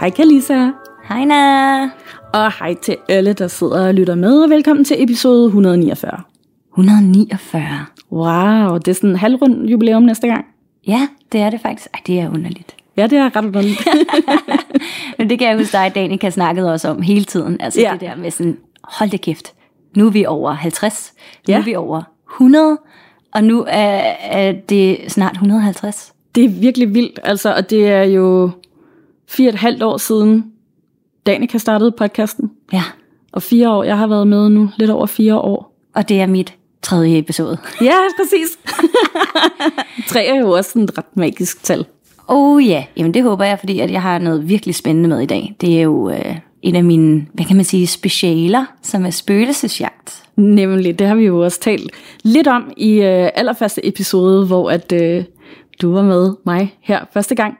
Hej Kalisa, Hej Na! og hej til alle, der sidder og lytter med, og velkommen til episode 149. 149. Wow, det er sådan en halvrund jubilæum næste gang. Ja, det er det faktisk. Ej, det er underligt. Ja, det er ret underligt. Men det kan jeg huske dig, Danika, snakkede også om hele tiden. Altså Ja. det der med sådan, hold det kæft. Nu er vi over 50. Nu Ja. er vi over 100. Og nu er, er det snart 150. det er virkelig vildt, altså, og det er jo fire og et halvt år siden, Danika startede podcasten. Ja, Og fire år, jeg har været med nu, lidt over fire år. og det er mit tredje episode. Ja, præcis. Tre er jo også et ret magisk tal. Oh ja, jamen det håber jeg, fordi at jeg har noget virkelig spændende med i dag. Det er jo øh, en af mine, hvad kan man sige, specialer, som er spøgelsesjagt. Nemlig, det har vi jo også talt lidt om i øh, allerførste episode, hvor at øh, du var med mig her første gang.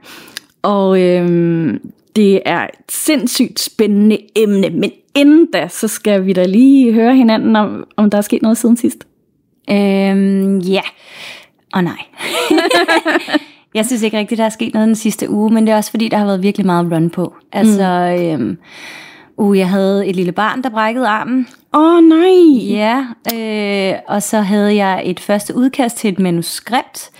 Og øh, det er et sindssygt spændende emne, men inden da, så skal vi da lige høre hinanden om, om der er sket noget siden sidst. Øhm, ja. Og nej. jeg synes ikke rigtigt, der er sket noget den sidste uge, men det er også fordi, der har været virkelig meget run på. Altså, mm. øhm, uh, jeg havde et lille barn, der brækkede armen. Åh oh, nej! Ja, øh, og så havde jeg et første udkast til et manuskript,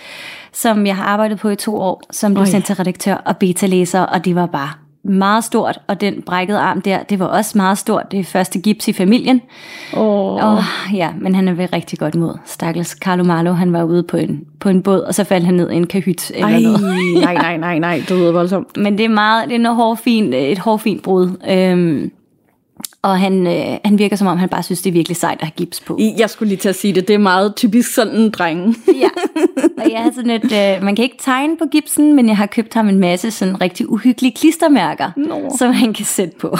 som jeg har arbejdet på i to år, som blev sendt til redaktør og beta-læser, og det var bare meget stort, og den brækkede arm der, det var også meget stort. Det er første gips i familien. Oh. Oh, ja, men han er ved rigtig godt mod. Stakkels Carlo Marlo, han var ude på en, på en båd, og så faldt han ned i en kahyt eller Ej, noget. nej, nej, nej, nej, det lyder voldsomt. Men det er meget, det er noget hårfint, et hårfint brud. Øhm, og han, øh, han virker som om, han bare synes, det er virkelig sejt at have gips på. Jeg skulle lige til at sige det, det er meget typisk sådan en dreng. Ja, og jeg har sådan et, øh, man kan ikke tegne på gipsen, men jeg har købt ham en masse sådan rigtig uhyggelige klistermærker, Nå. som han kan sætte på.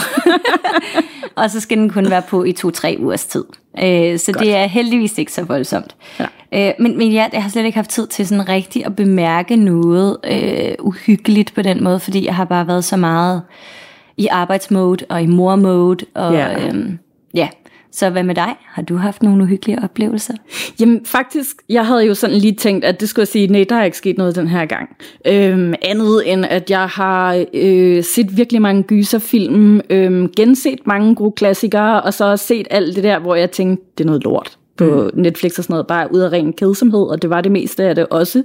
og så skal den kun være på i to-tre ugers tid. Øh, så Godt. det er heldigvis ikke så voldsomt. Ja. Øh, men, men ja, jeg har slet ikke haft tid til sådan rigtig at bemærke noget øh, uhyggeligt på den måde, fordi jeg har bare været så meget i arbejdsmode og i mormode. Og, Ja. øhm, ja. Så hvad med dig? Har du haft nogle uhyggelige oplevelser? Jamen faktisk, jeg havde jo sådan lige tænkt, at det skulle jeg sige, nej, der er ikke sket noget den her gang. Øhm, andet end, at jeg har øh, set virkelig mange gyserfilm, øh, genset mange gode klassikere, og så set alt det der, hvor jeg tænkte, det er noget lort på mm. Netflix og sådan noget, bare ud af ren kedsomhed, og det var det meste af det også.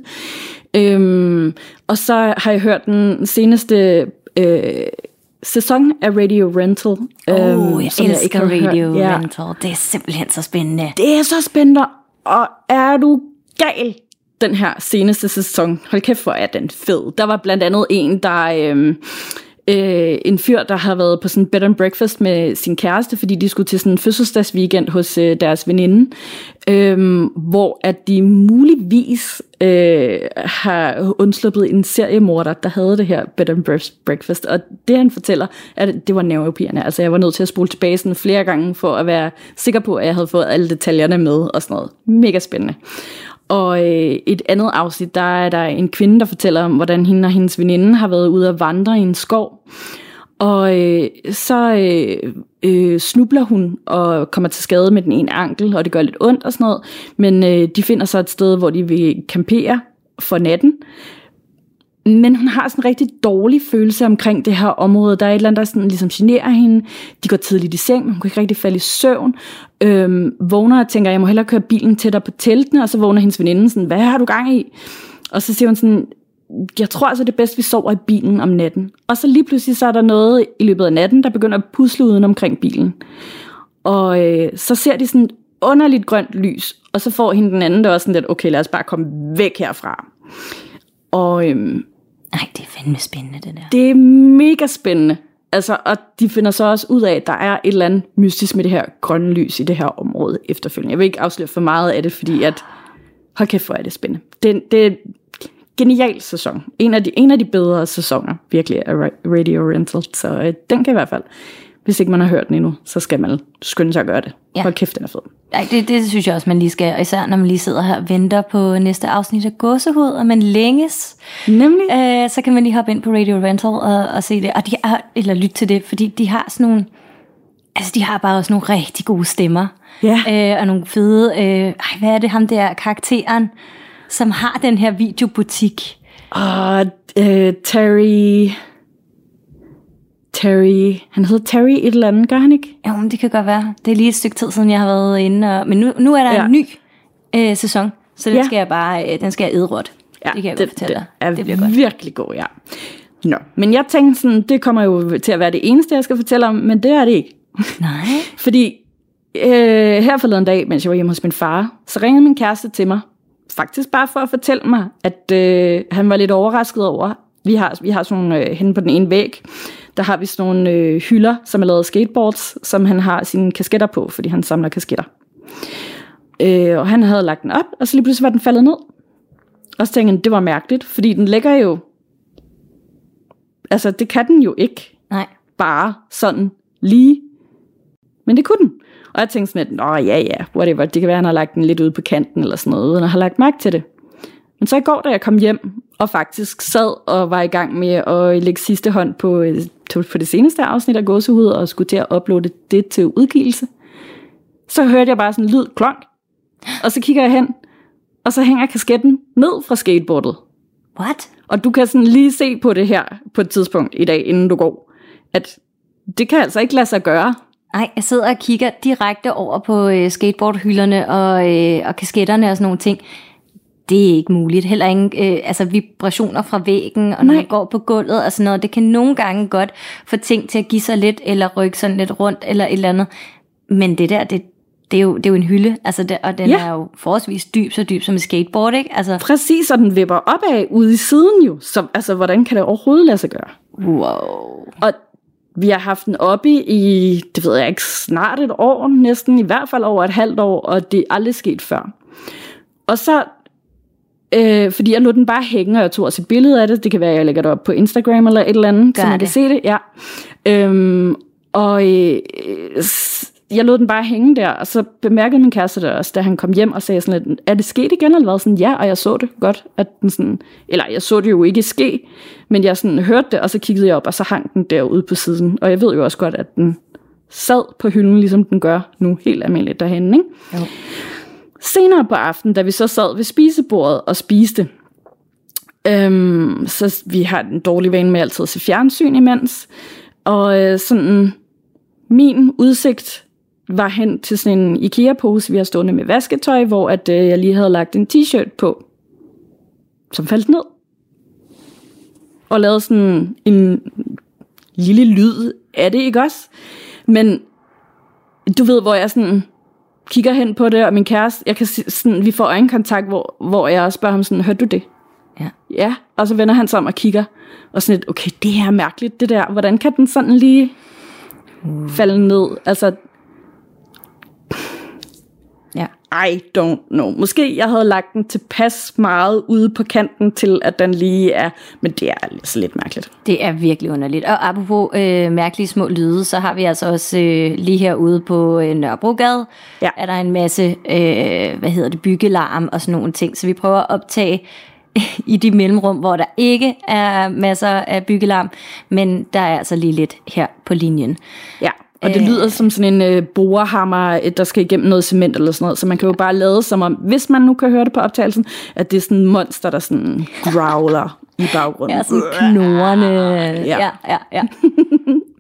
Øhm, og så har jeg hørt den seneste øh, sæson af Radio Rental. Åh, oh, jeg som elsker hørt. Radio Ja. Rental. Det er simpelthen så spændende. Det er så spændende, og er du gal, den her seneste sæson. Hold kæft, hvor er den fed. Der var blandt andet en, der... Øhm, øh, en fyr, der har været på sådan bed and breakfast med sin kæreste, fordi de skulle til sådan en fødselsdagsweekend hos øh, deres veninde, øh, hvor at de muligvis øh, har undsluppet en seriemorder, der havde det her bed and breakfast, og det han fortæller, at det var nervepigerne. Altså jeg var nødt til at spole tilbage sådan flere gange, for at være sikker på, at jeg havde fået alle detaljerne med og sådan noget. Mega spændende. Og øh, et andet afsnit, der er der en kvinde, der fortæller om, hvordan hende og hendes veninde har været ude at vandre i en skov. Og øh, så øh, øh, snubler hun og kommer til skade med den ene ankel, og det gør lidt ondt og sådan noget. Men øh, de finder så et sted, hvor de vil campere for natten. Men hun har sådan en rigtig dårlig følelse omkring det her område. Der er et eller andet, der sådan ligesom generer hende. De går tidligt i seng, men hun kan ikke rigtig falde i søvn. Øhm, vågner og tænker, jeg må hellere køre bilen tættere på teltene, og så vågner hendes veninde sådan, hvad har du gang i? Og så siger hun sådan, jeg tror altså, det er bedst, vi sover i bilen om natten. Og så lige pludselig, så er der noget i løbet af natten, der begynder at pusle uden omkring bilen. Og øh, så ser de sådan et underligt grønt lys, og så får hende den anden der også sådan lidt, okay, lad os bare komme væk herfra. Og øhm, Nej, det er fandme spændende, det der. det er mega spændende. Altså, og de finder så også ud af, at der er et eller andet mystisk med det her grønne lys i det her område efterfølgende. Jeg vil ikke afsløre for meget af det, fordi at, hold kæft, hvor er det spændende. Det, det, genial sæson. En af de, en af de bedre sæsoner, virkelig, af Radio Rental. Så øh, den kan i hvert fald, hvis ikke man har hørt den endnu, så skal man skynde sig at gøre det. Ja. Hold kæft, den er fed. Ej, det, det synes jeg også, man lige skal. Og især når man lige sidder her og venter på næste afsnit af Gåsehud, og man længes. Nemlig. Øh, så kan man lige hoppe ind på Radio Rental og, og se det. Og de er, eller lytte til det, fordi de har sådan nogle... Altså, de har bare også nogle rigtig gode stemmer. Ja. Øh, og nogle fede... Øh, ej, hvad er det ham der karakteren, som har den her videobutik? Og øh, Terry... Terry... Han hedder Terry et eller andet, gør han ikke? Jo, men det kan godt være. Det er lige et stykke tid siden, jeg har været inde. Og, men nu, nu er der Ja. en ny øh, sæson, så den Ja. skal jeg bare... Øh, den skal jeg ædrot. det kan jeg det, godt fortælle det er Det bliver godt. virkelig god, ja. Nå, men jeg tænkte sådan, det kommer jo til at være det eneste, jeg skal fortælle om, men det er det ikke. Nej. Fordi øh, her forleden dag, mens jeg var hjemme hos min far, så ringede min kæreste til mig. Faktisk bare for at fortælle mig, at øh, han var lidt overrasket over. Vi har, vi har sådan øh, henne på den ene væg, der har vi sådan nogle øh, hylder, som er lavet af skateboards, som han har sine kasketter på, fordi han samler kasketter. Øh, og han havde lagt den op, og så lige pludselig var den faldet ned. Og så tænkte jeg, det var mærkeligt, fordi den ligger jo... Altså, det kan den jo ikke Nej. bare sådan lige. Men det kunne den. Og jeg tænkte sådan lidt, nå ja ja, whatever, det kan være, han har lagt den lidt ude på kanten eller sådan noget, uden at have lagt mærke til det. Men så i går, da jeg kom hjem, og faktisk sad og var i gang med at lægge sidste hånd på, øh, på det seneste afsnit af Gåsehud, og skulle til at uploade det til udgivelse, så hørte jeg bare sådan en lyd klonk, og så kigger jeg hen, og så hænger kasketten ned fra skateboardet. What? Og du kan sådan lige se på det her på et tidspunkt i dag, inden du går, at det kan altså ikke lade sig gøre. Nej, jeg sidder og kigger direkte over på øh, skateboardhylderne og, øh, og kasketterne og sådan nogle ting. Det er ikke muligt. Heller ingen øh, altså vibrationer fra væggen, og når Nej. man går på gulvet og sådan noget. Det kan nogle gange godt få ting til at give sig lidt, eller rykke sådan lidt rundt, eller et eller andet. Men det der, det, det, er, jo, det er jo en hylde, altså det, og den Ja. er jo forholdsvis dyb, så dyb som et skateboard, ikke? Altså, Præcis, og den vipper opad ude i siden jo. Så altså, hvordan kan det overhovedet lade sig gøre? wow. Og vi har haft den oppe i, det ved jeg ikke, snart et år næsten, i hvert fald over et halvt år, og det er aldrig sket før. Og så, øh, fordi jeg lod den bare hænge, og jeg tog også et billede af det, det kan være, at jeg lægger det op på Instagram eller et eller andet, Gør så man det. kan se det, ja. Øhm, og øh, jeg lod den bare hænge der, og så bemærkede min kæreste det også, da han kom hjem og sagde sådan lidt, er det sket igen, eller hvad? Sådan, ja, og jeg så det godt, at den sådan, eller jeg så det jo ikke ske, men jeg sådan hørte det, og så kiggede jeg op, og så hang den derude på siden. Og jeg ved jo også godt, at den sad på hylden, ligesom den gør nu, helt almindeligt derhenne, ikke? Jo. Senere på aftenen, da vi så sad ved spisebordet og spiste, øhm, så vi har en dårlig vane med altid at se fjernsyn imens, og øh, sådan min udsigt var hen til sådan en IKEA-pose, vi har stående med vasketøj, hvor at, øh, jeg lige havde lagt en t-shirt på, som faldt ned. Og lavede sådan en lille lyd af det, ikke også? Men du ved, hvor jeg sådan kigger hen på det, og min kæreste, jeg kan sådan, vi får øjenkontakt, hvor, hvor jeg spørger ham sådan, hørte du det? Ja. Ja, og så vender han sig om og kigger, og sådan lidt, okay, det her er mærkeligt, det der, hvordan kan den sådan lige falde ned? Altså, Ja. I don't know. Måske jeg havde lagt den tilpas meget ude på kanten til, at den lige er, men det er altså lidt mærkeligt. Det er virkelig underligt. Og apropos øh, mærkelige små lyde, så har vi altså også øh, lige herude på øh, Nørrebrogade, Ja. er der en masse, øh, hvad hedder det, byggelarm og sådan nogle ting. Så vi prøver at optage i de mellemrum, hvor der ikke er masser af byggelarm, men der er altså lige lidt her på linjen. Ja, og det lyder som sådan en øh, borehammer, øh, der skal igennem noget cement eller sådan noget, så man kan jo bare lade som om, hvis man nu kan høre det på optagelsen, at det er sådan en monster, der sådan growler i baggrunden. Ja, sådan knorrende. Ja, ja, ja. ja.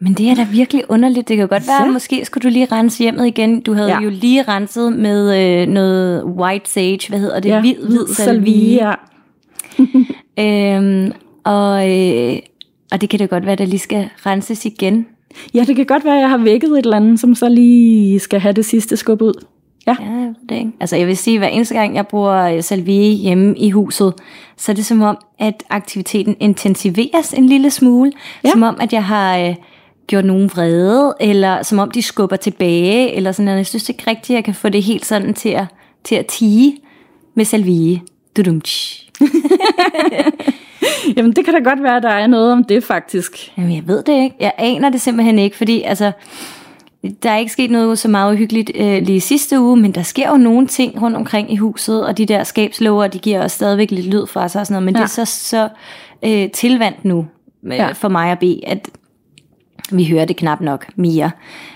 Men det er da virkelig underligt. Det kan godt være, Ja. måske skulle du lige rense hjemmet igen. Du havde Ja. jo lige renset med øh, noget white sage. Hvad hedder det? ja, hvid, hvid salvie. ja. Øhm, og, øh, og det kan da godt være, der lige skal renses igen. Ja, det kan godt være, at jeg har vækket et eller andet, som så lige skal have det sidste skub ud. Ja, Ja, jeg ved det ikke. Altså jeg vil sige, at hver eneste gang, jeg bruger øh, salvie hjemme i huset, så er det som om, at aktiviteten intensiveres en lille smule. Ja. Som om, at jeg har øh, gjort nogen vrede, eller som om de skubber tilbage, eller sådan noget. Jeg synes ikke rigtigt, at jeg kan få det helt sådan til at, til at tige med salvie. Dudum, tsch. Jamen, det kan da godt være, at der er noget om det, faktisk. Jamen, jeg ved det ikke. Jeg aner det simpelthen ikke, fordi altså, der er ikke sket noget så meget uhyggeligt øh, lige sidste uge, men der sker jo nogle ting rundt omkring i huset, og de der skabslåger, de giver os stadigvæk lidt lyd fra sig og sådan noget, men ja. det er så, så øh, tilvandt nu øh, ja. for mig at bede, at vi hører det knap nok mere.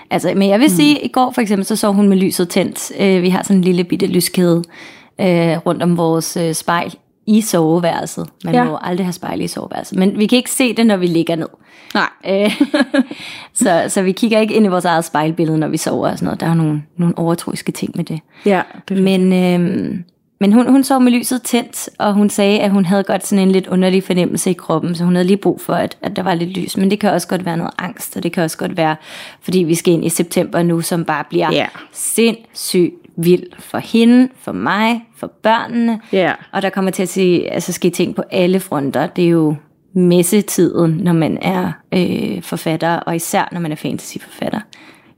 Altså, men jeg vil mm. sige, at i går for eksempel, så så hun med lyset tændt. Øh, vi har sådan en lille bitte lyskæde øh, rundt om vores øh, spejl i soveværelset. Man ja. må aldrig have spejl i soveværelset. Men vi kan ikke se det, når vi ligger ned. Nej. Øh, så, så vi kigger ikke ind i vores eget spejlbillede, når vi sover og sådan noget. Der er nogle, nogle overtroiske ting med det. Ja. Det men øh, men hun, hun sov med lyset tændt, og hun sagde, at hun havde godt sådan en lidt underlig fornemmelse i kroppen, så hun havde lige brug for, at, at der var lidt lys. Men det kan også godt være noget angst, og det kan også godt være, fordi vi skal ind i september nu, som bare bliver yeah. sindssygt vild for hende, for mig, for børnene. Yeah. Og der kommer til at se, altså, ske ting på alle fronter. Det er jo messetiden, når man er øh, forfatter, og især når man er fantasyforfatter.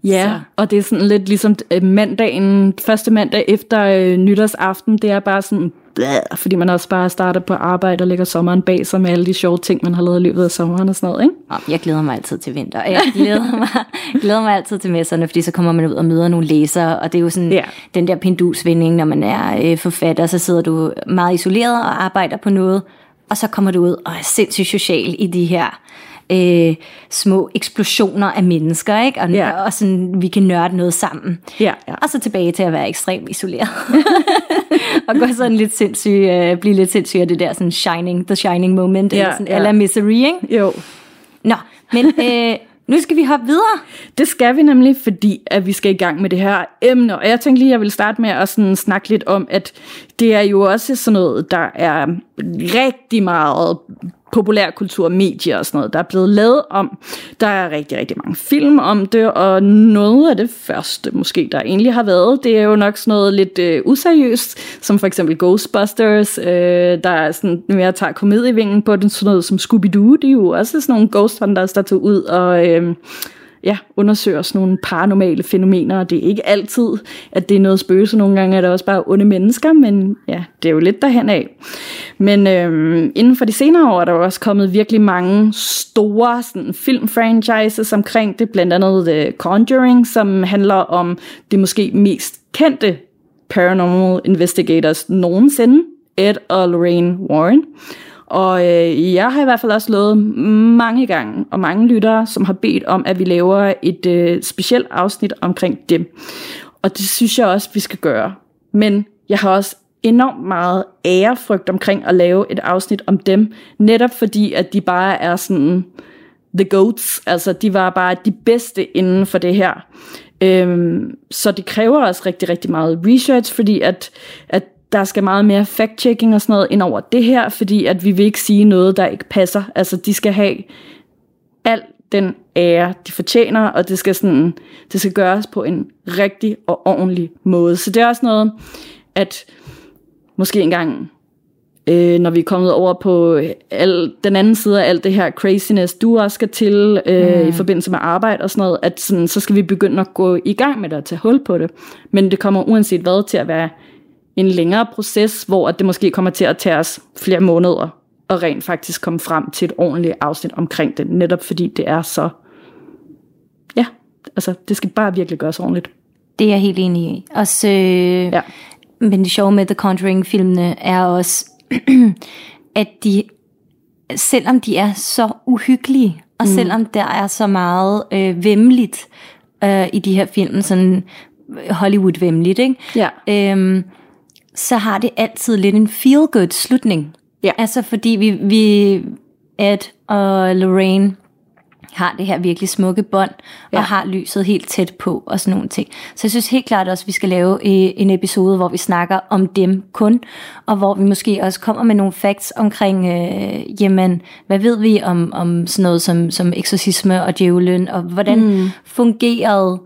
Ja, så. og det er sådan lidt ligesom mandagen, første mandag efter øh, nytårsaften, det er bare sådan, blæh, fordi man også bare starter på arbejde og lægger sommeren bag sig med alle de sjove ting, man har lavet i løbet af sommeren og sådan noget, ikke? Jeg glæder mig altid til vinter, jeg glæder mig, glæder mig altid til messerne, fordi så kommer man ud og møder nogle læsere, og det er jo sådan ja. den der pendusvinding, når man er øh, forfatter, så sidder du meget isoleret og arbejder på noget, og så kommer du ud og er sindssygt social i de her øh, små eksplosioner af mennesker, ikke? Og, ja. og sådan, vi kan nørde noget sammen. Ja, ja. Og så tilbage til at være ekstremt isoleret. og gå sådan lidt sindssyg, øh, blive lidt sindssyg af det der sådan shining, the shining moment, ja, eller sådan, ja. eller misery, ikke? Jo. Nå, men øh, nu skal vi hoppe videre. Det skal vi nemlig, fordi at vi skal i gang med det her emne. Og jeg tænkte lige, at jeg vil starte med at sådan snakke lidt om, at det er jo også sådan noget, der er rigtig meget populærkultur, medier og sådan noget, der er blevet lavet om. Der er rigtig, rigtig mange film om det, og noget af det første måske, der egentlig har været, det er jo nok sådan noget lidt øh, useriøst, som for eksempel Ghostbusters, øh, der er sådan mere tager komedievingen på den, sådan noget som Scooby-Doo, det er jo også sådan nogle ghost hunters, der tog ud og... Øh, ja, undersøger sådan nogle paranormale fænomener, og det er ikke altid, at det er noget spøgelse. Nogle gange er det også bare onde mennesker, men ja, det er jo lidt derhen af. Men øhm, inden for de senere år er der også kommet virkelig mange store sådan, filmfranchises omkring det, blandt andet The Conjuring, som handler om det måske mest kendte paranormal investigators nogensinde, Ed og Lorraine Warren. Og øh, jeg har i hvert fald også lovet mange gange, og mange lyttere, som har bedt om, at vi laver et øh, specielt afsnit omkring dem. Og det synes jeg også, vi skal gøre. Men jeg har også enormt meget ærefrygt omkring at lave et afsnit om dem, netop fordi, at de bare er sådan the goats, altså de var bare de bedste inden for det her. Øhm, så det kræver også rigtig, rigtig meget research, fordi at, at der skal meget mere fact-checking og sådan noget ind over det her, fordi at vi vil ikke sige noget, der ikke passer. Altså, de skal have al den ære, de fortjener, og det skal, sådan, det skal gøres på en rigtig og ordentlig måde. Så det er også noget, at måske engang, øh, når vi er kommet over på al, den anden side af alt det her craziness, du også skal til øh, mm. i forbindelse med arbejde og sådan noget, at sådan, så skal vi begynde at gå i gang med det og tage hul på det. Men det kommer uanset hvad til at være en længere proces, hvor det måske kommer til at tage os flere måneder og rent faktisk komme frem til et ordentligt afsnit omkring det, netop fordi det er så, ja, altså det skal bare virkelig gøres ordentligt. Det er jeg helt enig i. Også, øh, ja. Men det sjove med The Conjuring-filmene er også, at de, selvom de er så uhyggelige, og mm. selvom der er så meget øh, vemmeligt øh, i de her film, sådan Hollywood-vemmeligt, ikke? Ja. Øhm, så har det altid lidt en feel-good slutning. Ja. Altså fordi vi, vi Ed og Lorraine har det her virkelig smukke bånd, ja. og har lyset helt tæt på, og sådan nogle ting. Så jeg synes helt klart også, at vi skal lave øh, en episode, hvor vi snakker om dem kun, og hvor vi måske også kommer med nogle facts omkring, øh, jamen, hvad ved vi om, om sådan noget som, som eksorcisme og djævlen, og hvordan mm. fungerede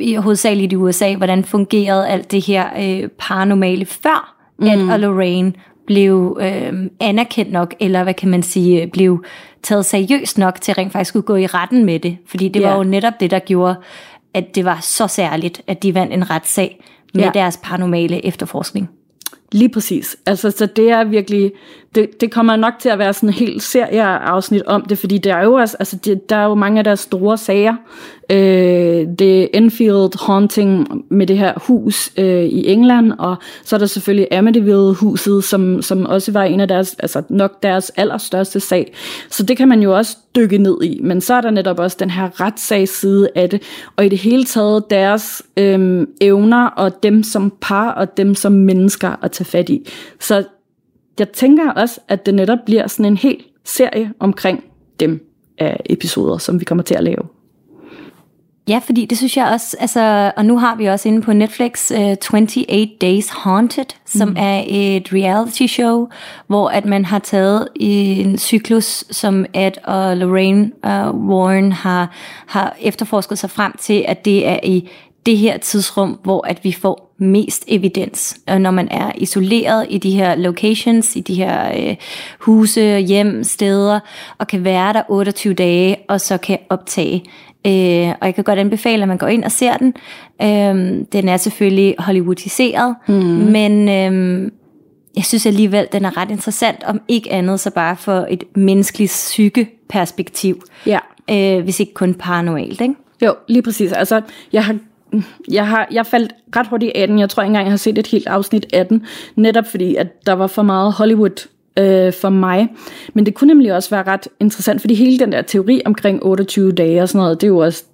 i hovedsageligt i USA, hvordan fungerede alt det her øh, paranormale før, mm. at og Lorraine blev øh, anerkendt nok, eller hvad kan man sige, blev taget seriøst nok til at rent faktisk skulle gå i retten med det. Fordi det yeah. var jo netop det, der gjorde, at det var så særligt, at de vandt en retssag med yeah. deres paranormale efterforskning. Lige præcis. Altså, så det er virkelig, det, det kommer nok til at være sådan en helt serieafsnit om det, fordi der er jo, også, altså, det, der er jo mange af deres store sager. Øh, det Enfield Haunting med det her hus øh, i England, og så er der selvfølgelig Amityville-huset, som, som også var en af deres, altså nok deres allerstørste sag. Så det kan man jo også dykke ned i. Men så er der netop også den her retssagsside af det, og i det hele taget deres øh, evner, og dem som par, og dem som mennesker at tage fat i. Så jeg tænker også, at det netop bliver sådan en hel serie omkring dem af episoder, som vi kommer til at lave. Ja, fordi det synes jeg også, altså, og nu har vi også inde på Netflix uh, 28 Days Haunted, som mm. er et reality show, hvor at man har taget en cyklus, som Ed og Lorraine uh, Warren har, har efterforsket sig frem til, at det er i det her tidsrum, hvor at vi får mest evidens, når man er isoleret i de her locations, i de her øh, huse, hjem, steder, og kan være der 28 dage, og så kan optage. Øh, og jeg kan godt anbefale, at man går ind og ser den. Øh, den er selvfølgelig hollywoodiseret, mm. men øh, jeg synes alligevel, den er ret interessant, om ikke andet så bare for et menneskeligt psykeperspektiv. Ja. Øh, hvis ikke kun paranormalt, ikke? Jo, lige præcis. Altså, jeg har jeg, har, jeg faldt ret hurtigt af den. Jeg tror ikke engang, jeg har set et helt afsnit af den. Netop fordi, at der var for meget Hollywood øh, for mig. Men det kunne nemlig også være ret interessant, fordi hele den der teori omkring 28 dage og sådan noget, det er jo også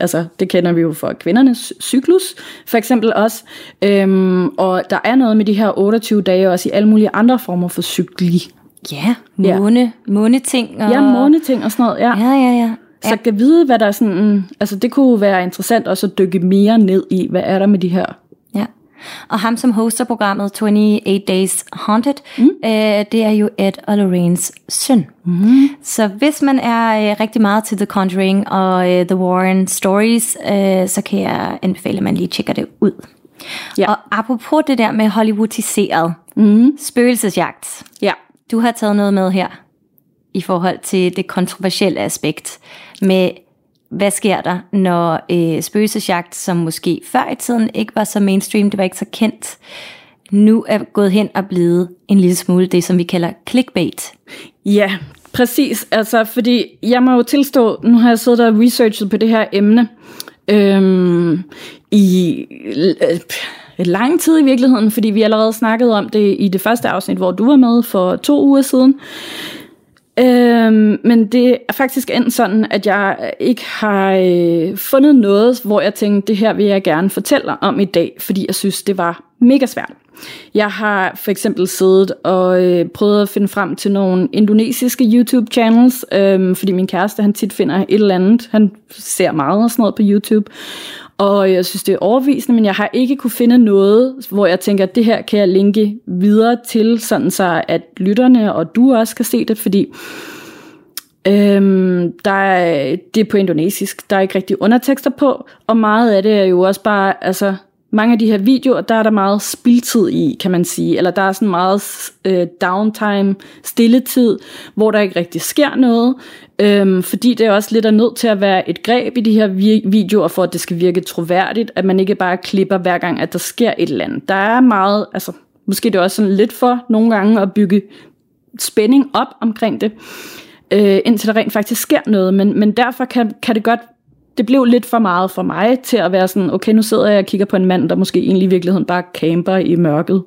altså det kender vi jo fra kvindernes cyklus, for eksempel også. Øhm, og der er noget med de her 28 dage også i alle mulige andre former for cykli. Ja, måne, ja. måneting. Og... Ja, måneting og sådan noget. Ja, ja, ja. ja. Så kan vide, hvad der er sådan, altså det kunne være interessant også at dykke mere ned i, hvad er der med de her Ja. Og ham som hoster programmet 28 Days Haunted, mm. øh, det er jo Ed og Lorraines søn. Mm. Så hvis man er øh, rigtig meget til The Conjuring og øh, The Warren Stories, øh, så kan jeg anbefale, at man lige tjekker det ud. Ja. Og apropos det der med Hollywoodiseret, mm. spøgelsesjagt. Ja. Du har taget noget med her i forhold til det kontroversielle aspekt med, hvad sker der, når øh, spøgelsesjagt, som måske før i tiden ikke var så mainstream, det var ikke så kendt, nu er gået hen og blevet en lille smule det, som vi kalder clickbait. Ja, præcis. Altså, fordi jeg må jo tilstå, nu har jeg siddet og researchet på det her emne øhm, i øh, lang tid i virkeligheden, fordi vi allerede snakkede om det i det første afsnit, hvor du var med for to uger siden. Øhm, men det er faktisk endt sådan, at jeg ikke har øh, fundet noget, hvor jeg tænkte, det her vil jeg gerne fortælle om i dag, fordi jeg synes, det var mega svært. Jeg har for eksempel siddet og øh, prøvet at finde frem til nogle indonesiske YouTube-channels, øh, fordi min kæreste han tit finder et eller andet. Han ser meget og sådan noget på YouTube. Og jeg synes, det er overvisende, men jeg har ikke kunne finde noget, hvor jeg tænker, at det her kan jeg linke videre til, sådan så at lytterne og du også kan se det, fordi øhm, der er, det er på indonesisk, der er ikke rigtig undertekster på, og meget af det er jo også bare, altså mange af de her videoer, der er der meget spildtid i, kan man sige. Eller der er sådan meget øh, downtime, stilletid, hvor der ikke rigtig sker noget. Øhm, fordi det er også lidt er nødt til at være et greb i de her videoer, for at det skal virke troværdigt, at man ikke bare klipper hver gang, at der sker et eller andet. Der er meget, altså måske det er også sådan lidt for nogle gange at bygge spænding op omkring det, øh, indtil der rent faktisk sker noget. Men, men derfor kan, kan det godt det blev lidt for meget for mig til at være sådan, okay, nu sidder jeg og kigger på en mand, der måske egentlig i virkeligheden bare camper i mørket.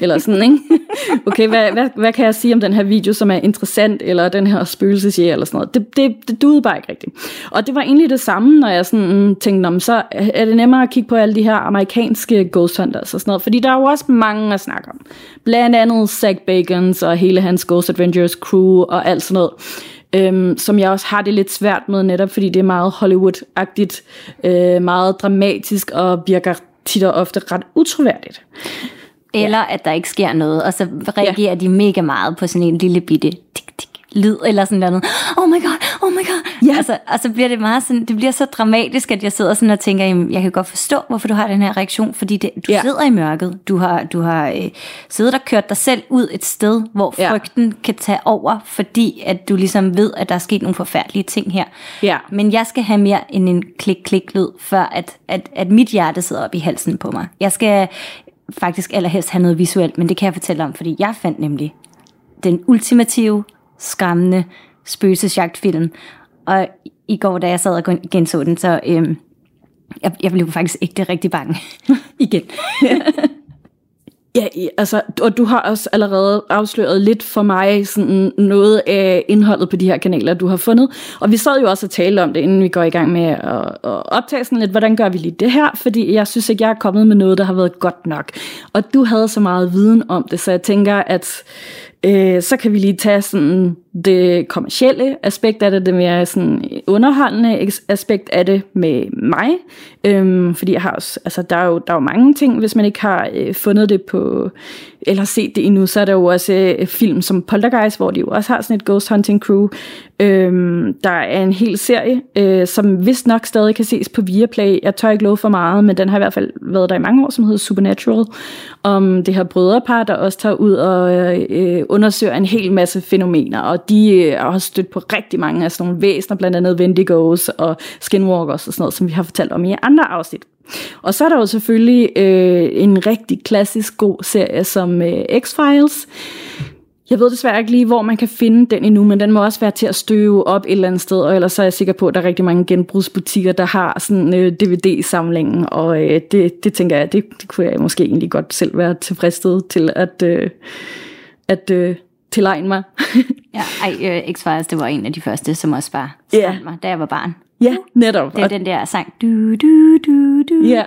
Eller sådan, ikke? Okay, hvad, hvad, hvad kan jeg sige om den her video, som er interessant, eller den her spøgelsesjæl, eller sådan noget. Det, det, det duede bare ikke rigtigt. Og det var egentlig det samme, når jeg sådan tænkte, om så er det nemmere at kigge på alle de her amerikanske ghost hunters og sådan noget, fordi der er jo også mange at snakke om. Blandt andet Zack Bagans og hele hans Ghost Adventures crew og alt sådan noget øhm, som jeg også har det lidt svært med netop, fordi det er meget Hollywood-agtigt, øh, meget dramatisk og virker tit og ofte ret utroværdigt. Eller ja. at der ikke sker noget, og så reagerer ja. de mega meget på sådan en lille bitte lyd, eller sådan noget. Oh my god, oh my god. Ja. Altså, og så bliver det meget sådan, det bliver så dramatisk, at jeg sidder sådan og tænker, jamen, jeg kan godt forstå, hvorfor du har den her reaktion, fordi det, du ja. sidder i mørket. Du har, du har øh, siddet og kørt dig selv ud et sted, hvor frygten ja. kan tage over, fordi at du ligesom ved, at der er sket nogle forfærdelige ting her. Ja. Men jeg skal have mere end en klik-klik-lyd, før at, at, at mit hjerte sidder op i halsen på mig. Jeg skal faktisk allerhelst have noget visuelt, men det kan jeg fortælle om, fordi jeg fandt nemlig den ultimative, skræmmende spøgelsesjagtfilm. Og i går, da jeg sad og genså den, så øhm, jeg, jeg blev faktisk ikke rigtig bange igen. Ja, altså, og du har også allerede afsløret lidt for mig sådan noget af indholdet på de her kanaler, du har fundet. Og vi sad jo også og talte om det, inden vi går i gang med at, at optage sådan lidt, hvordan gør vi lige det her? Fordi jeg synes ikke, jeg er kommet med noget, der har været godt nok. Og du havde så meget viden om det, så jeg tænker, at øh, så kan vi lige tage sådan det kommercielle aspekt af det, det mere sådan underholdende aspekt af det med mig. Øhm, fordi jeg har også, altså der er, jo, der er jo mange ting, hvis man ikke har øh, fundet det på, eller set det endnu, så er der jo også øh, film som Poltergeist, hvor de jo også har sådan et ghost hunting crew. Øhm, der er en hel serie, øh, som vist nok stadig kan ses på Viaplay. Jeg tør ikke love for meget, men den har i hvert fald været der i mange år, som hedder Supernatural, om det her brødrepar, der også tager ud og øh, øh undersøger en hel masse fænomener, og de øh, har stødt på rigtig mange af sådan nogle væsener, blandt andet Wendigos og Skinwalkers og sådan noget, som vi har fortalt om i andre afsnit. Og så er der jo selvfølgelig øh, en rigtig klassisk god serie som øh, X-Files. Jeg ved desværre ikke lige, hvor man kan finde den endnu, men den må også være til at støve op et eller andet sted, og ellers så er jeg sikker på, at der er rigtig mange genbrugsbutikker, der har sådan øh, DVD-samlingen, og øh, det, det tænker jeg, det, det kunne jeg måske egentlig godt selv være tilfredsstillet til at, øh, at øh, tilegne mig. ja, ej, øh, X-Files, det var en af de første, som også bare ja. mig, da jeg var barn. Ja, netop. Det er den der sang. Du, du, du, du, ja.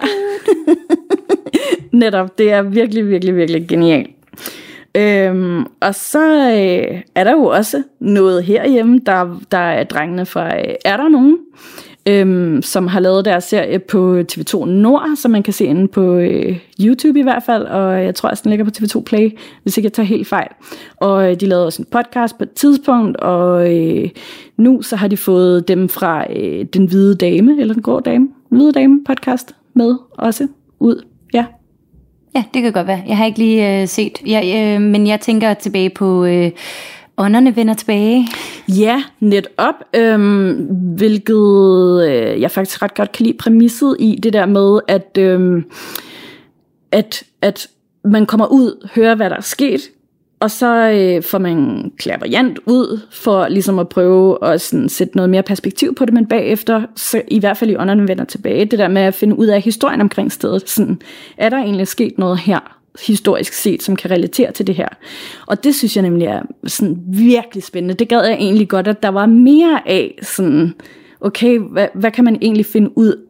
netop, det er virkelig, virkelig, virkelig genialt. Øhm, og så øh, er der jo også noget herhjemme, der, der er drengene fra øh, Er der nogen? Øhm, som har lavet deres serie på TV2 Nord, som man kan se inde på øh, YouTube i hvert fald, og jeg tror også, den ligger på TV2 Play, hvis ikke jeg tager helt fejl. Og øh, de lavede også en podcast på et tidspunkt, og øh, nu så har de fået dem fra øh, Den Hvide Dame, eller Den Grå Dame, Den Hvide Dame podcast med også ud. Ja, Ja, det kan godt være. Jeg har ikke lige øh, set, jeg, øh, men jeg tænker tilbage på øh, ånderne vender tilbage. Ja, netop. Øhm, hvilket øh, jeg faktisk ret godt kan lide præmisset i det der med, at, øhm, at, at man kommer ud, hører hvad der er sket, og så øh, får man klaverjant ud for ligesom at prøve at sådan, sætte noget mere perspektiv på det, men bagefter, så i hvert fald i ånderne vender tilbage, det der med at finde ud af historien omkring stedet. Sådan, er der egentlig sket noget her? Historisk set, som kan relatere til det her. Og det synes jeg nemlig er sådan virkelig spændende. Det gad jeg egentlig godt, at der var mere af sådan, okay, hvad, hvad kan man egentlig finde ud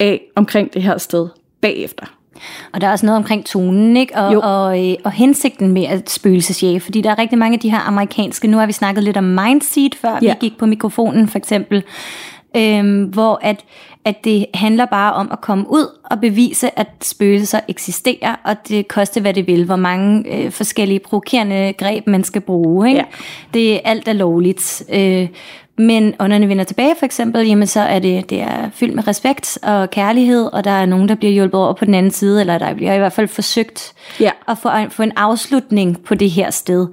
af omkring det her sted bagefter? Og der er også noget omkring tonen, ikke? Og, og, øh, og hensigten med at spøgelsesjage, fordi der er rigtig mange af de her amerikanske, nu har vi snakket lidt om Mindseed, før ja. vi gik på mikrofonen for eksempel, øhm, hvor at, at det handler bare om at komme ud og bevise, at spøgelser eksisterer, og det koster, hvad det vil, hvor mange øh, forskellige provokerende greb man skal bruge. Ikke? Ja. Det er alt er lovligt. Øh, men ånderne vender tilbage for eksempel, jamen så er det, det er fyldt med respekt og kærlighed, og der er nogen, der bliver hjulpet over på den anden side, eller der bliver i hvert fald forsøgt ja. at få, få en afslutning på det her sted.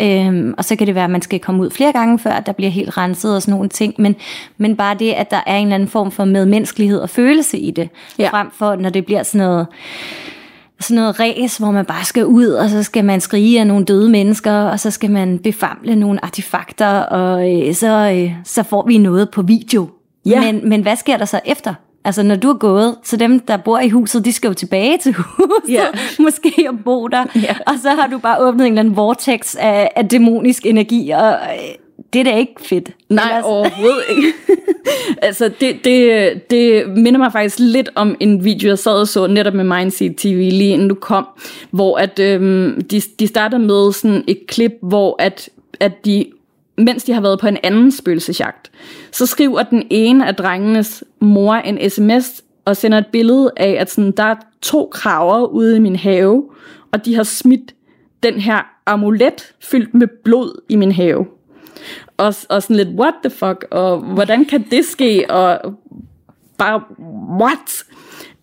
Øhm, og så kan det være, at man skal komme ud flere gange, før der bliver helt renset og sådan nogle ting, men, men bare det, at der er en eller anden form for medmenneskelighed og følelse i det, ja. frem for når det bliver sådan noget sådan noget ræs, hvor man bare skal ud, og så skal man skrige af nogle døde mennesker, og så skal man befamle nogle artefakter, og øh, så, øh, så får vi noget på video. Ja. Men, men hvad sker der så efter? Altså, når du er gået, så dem, der bor i huset, de skal jo tilbage til huset, yeah. måske og bo der. Yeah. Og så har du bare åbnet en eller anden vortex af, af dæmonisk energi, og øh, det er da ikke fedt. Nej, Ellers... overhovedet ikke. altså, det, det, det minder mig faktisk lidt om en video, jeg sad og så netop med Mindseed TV, lige inden du kom, hvor at, øhm, de, de starter med sådan et klip, hvor at, at de mens de har været på en anden spøgelsesjagt, så skriver den ene af drengenes mor en sms og sender et billede af, at sådan, der er to kraver ude i min have, og de har smidt den her amulet fyldt med blod i min have og, og sådan lidt, what the fuck, og hvordan kan det ske, og bare, what?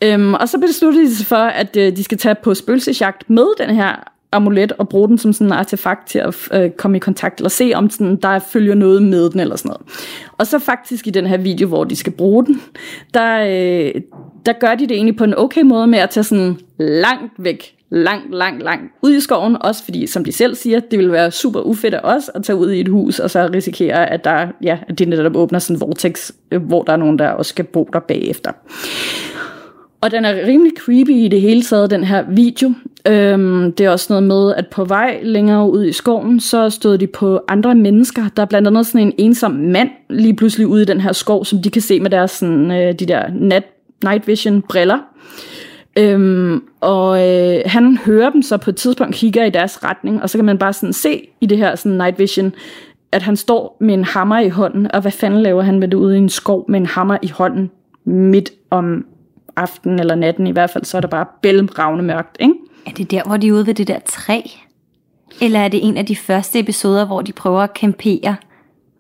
Øhm, og så besluttede de sig for, at øh, de skal tage på spøgelsesjagt med den her amulet og bruge den som sådan en artefakt til at øh, komme i kontakt, eller se om sådan, der følger noget med den, eller sådan noget. Og så faktisk i den her video, hvor de skal bruge den, der, øh, der gør de det egentlig på en okay måde med at tage sådan langt væk langt, langt, langt ud i skoven, også fordi, som de selv siger, det vil være super ufedt af os at tage ud i et hus, og så risikere, at, der, ja, at det netop åbner sådan en vortex, øh, hvor der er nogen, der også skal bo der bagefter. Og den er rimelig creepy i det hele taget, den her video. Øhm, det er også noget med, at på vej længere ud i skoven, så stod de på andre mennesker. Der er blandt andet sådan en ensom mand lige pludselig ude i den her skov, som de kan se med deres sådan, øh, de der nat, night vision briller. Øhm, og øh, han hører dem så på et tidspunkt, kigger i deres retning, og så kan man bare sådan se i det her sådan night vision, at han står med en hammer i hånden, og hvad fanden laver han med det ude i en skov med en hammer i hånden midt om aftenen eller natten i hvert fald, så er der bare bælmravne mørkt, ikke? Er det der, hvor de er ude ved det der træ? Eller er det en af de første episoder, hvor de prøver at campere,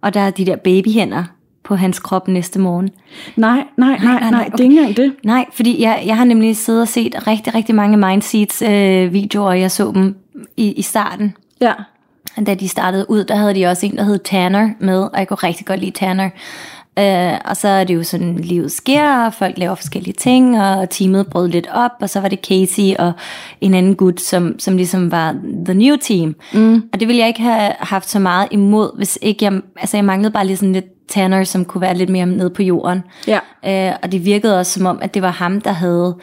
og der er de der babyhænder på hans krop næste morgen? Nej, nej, nej, nej, nej, okay. det er ikke engang det. Nej, fordi jeg, jeg har nemlig siddet og set rigtig, rigtig mange Mindseeds øh, videoer, og jeg så dem i, i starten. Ja. Da de startede ud, der havde de også en, der hed Tanner med, og jeg kunne rigtig godt lide Tanner. Uh, og så er det jo sådan, livet sker, og folk laver forskellige ting, og teamet brød lidt op, og så var det Casey og en anden gut, som, som ligesom var the new team. Mm. Og det ville jeg ikke have haft så meget imod, hvis ikke jeg, altså jeg manglede bare lige sådan lidt Tanner, som kunne være lidt mere nede på jorden. Ja. Uh, og det virkede også som om, at det var ham, der havde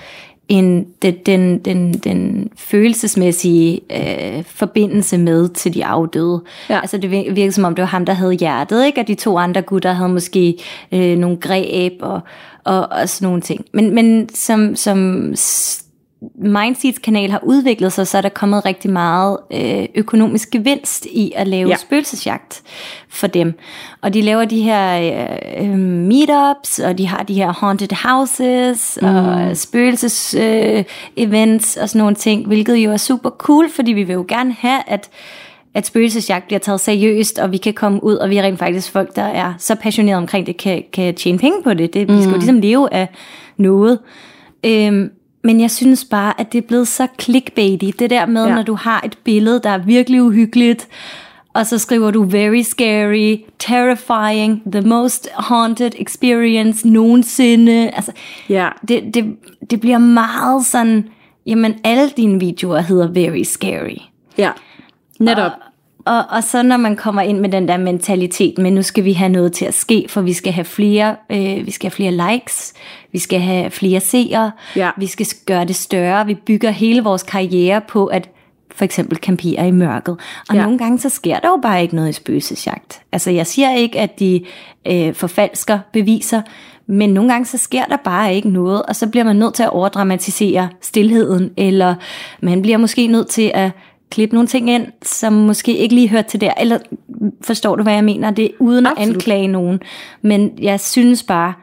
en, den, den, den, den følelsesmæssige øh, forbindelse med til de afdøde. Ja. Altså det virkede som om, det var ham, der havde hjertet, ikke? Og de to andre gutter havde måske øh, nogle greb og, og, og sådan nogle ting. Men, men som, som Mindseeds kanal har udviklet sig, så er der kommet rigtig meget øh, økonomisk gevinst i at lave ja. spøgelsesjagt for dem. Og de laver de her øh, meetups, og de har de her haunted houses, mm. og spøgelses øh, events og sådan nogle ting, hvilket jo er super cool, fordi vi vil jo gerne have, at at spøgelsesjagt bliver taget seriøst, og vi kan komme ud, og vi er rent faktisk folk, der er så passionerede omkring det, kan, kan tjene penge på det. det vi skal jo ligesom leve af noget. Øhm, men jeg synes bare, at det er blevet så clickbaity. Det der med, ja. når du har et billede, der er virkelig uhyggeligt, og så skriver du very scary, terrifying, the most haunted experience nogensinde. Altså, ja. det, det, det bliver meget sådan, jamen alle dine videoer hedder very scary. Ja, netop. Og, og, og så når man kommer ind med den der mentalitet, men nu skal vi have noget til at ske, for vi skal have flere, øh, vi skal have flere likes, vi skal have flere seere, ja. vi skal gøre det større, vi bygger hele vores karriere på at for eksempel campere i mørket. Og ja. nogle gange så sker der jo bare ikke noget i spøgelsesjagt. Altså jeg siger ikke, at de øh, forfalsker beviser, men nogle gange så sker der bare ikke noget, og så bliver man nødt til at overdramatisere stillheden, eller man bliver måske nødt til at klippe nogle ting ind, som måske ikke lige hører til der, eller forstår du, hvad jeg mener? Det er uden Absolut. at anklage nogen. Men jeg synes bare,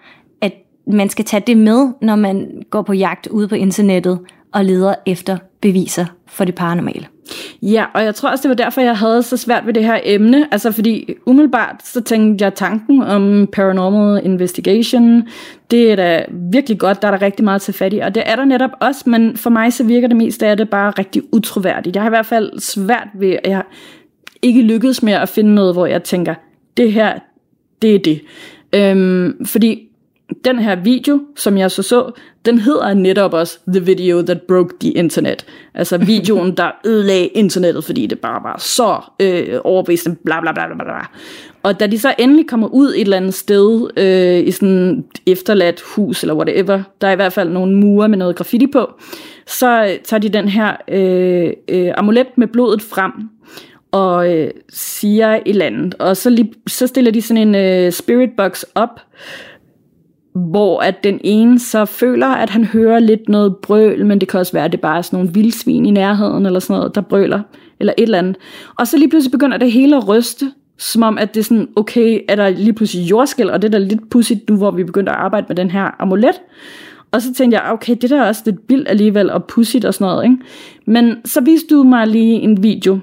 at man skal tage det med, når man går på jagt ude på internettet og leder efter beviser for det paranormale. Ja, og jeg tror også, det var derfor, jeg havde så svært ved det her emne. Altså fordi umiddelbart, så tænkte jeg tanken om paranormal investigation. Det er da virkelig godt, der er der rigtig meget til fat i. Og det er der netop også, men for mig så virker det mest af det bare rigtig utroværdigt. Jeg har i hvert fald svært ved, at jeg ikke lykkedes med at finde noget, hvor jeg tænker, det her, det er det. Øhm, fordi den her video, som jeg så så, den hedder netop også The Video That Broke the Internet. Altså videoen, der ødelagde internettet, fordi det bare var så øh, overbevisende, bla bla bla bla bla. Og da de så endelig kommer ud et eller andet sted, øh, i sådan et efterladt hus, eller whatever, der er i hvert fald nogle mure med noget graffiti på, så øh, tager de den her øh, øh, amulet med blodet frem, og øh, siger et eller andet. Og så, lige, så stiller de sådan en øh, spirit box op, hvor at den ene så føler, at han hører lidt noget brøl, men det kan også være, at det bare er sådan nogle vildsvin i nærheden, eller sådan noget, der brøler, eller et eller andet. Og så lige pludselig begynder det hele at ryste, som om, at det er sådan, okay, er der lige pludselig jordskæld, og det er da lidt pudsigt nu, hvor vi begynder at arbejde med den her amulet. Og så tænkte jeg, okay, det der er også lidt vildt alligevel, og pudsigt og sådan noget, ikke? Men så viste du mig lige en video,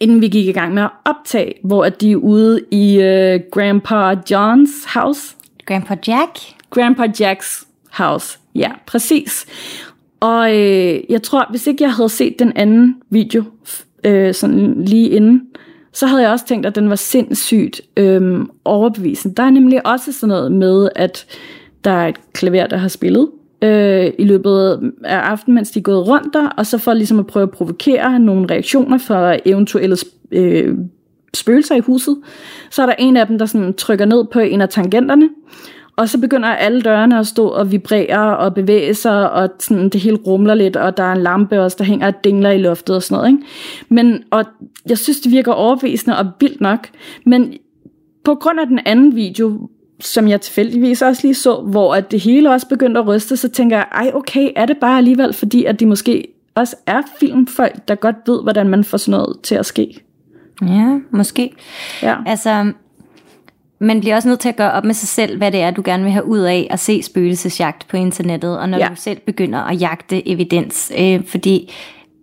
inden vi gik i gang med at optage, hvor at de er ude i uh, Grandpa Johns house, Grandpa Jack? Grandpa Jacks house. Ja, præcis. Og øh, jeg tror, hvis ikke jeg havde set den anden video, øh, sådan lige inden, så havde jeg også tænkt, at den var sindssygt øh, overbevisende. Der er nemlig også sådan noget med, at der er et klaver, der har spillet øh, i løbet af aftenen, mens de er gået rundt der, og så for ligesom at prøve at provokere nogle reaktioner fra eventuelle øh, spøgelser i huset, så er der en af dem, der sådan trykker ned på en af tangenterne, og så begynder alle dørene at stå og vibrere og bevæge sig, og sådan, det hele rumler lidt, og der er en lampe også, der hænger og dingler i luftet og sådan noget. Ikke? Men, og jeg synes, det virker overbevisende og vildt nok. Men på grund af den anden video, som jeg tilfældigvis også lige så, hvor at det hele også begyndte at ryste, så tænker jeg, ej okay, er det bare alligevel, fordi at de måske også er filmfolk, der godt ved, hvordan man får sådan noget til at ske. Ja, måske. Ja. Altså, man bliver også nødt til at gøre op med sig selv, hvad det er, du gerne vil have ud af at se spøgelsesjagt på internettet, og når Ja. du selv begynder at jagte evidens. Øh, fordi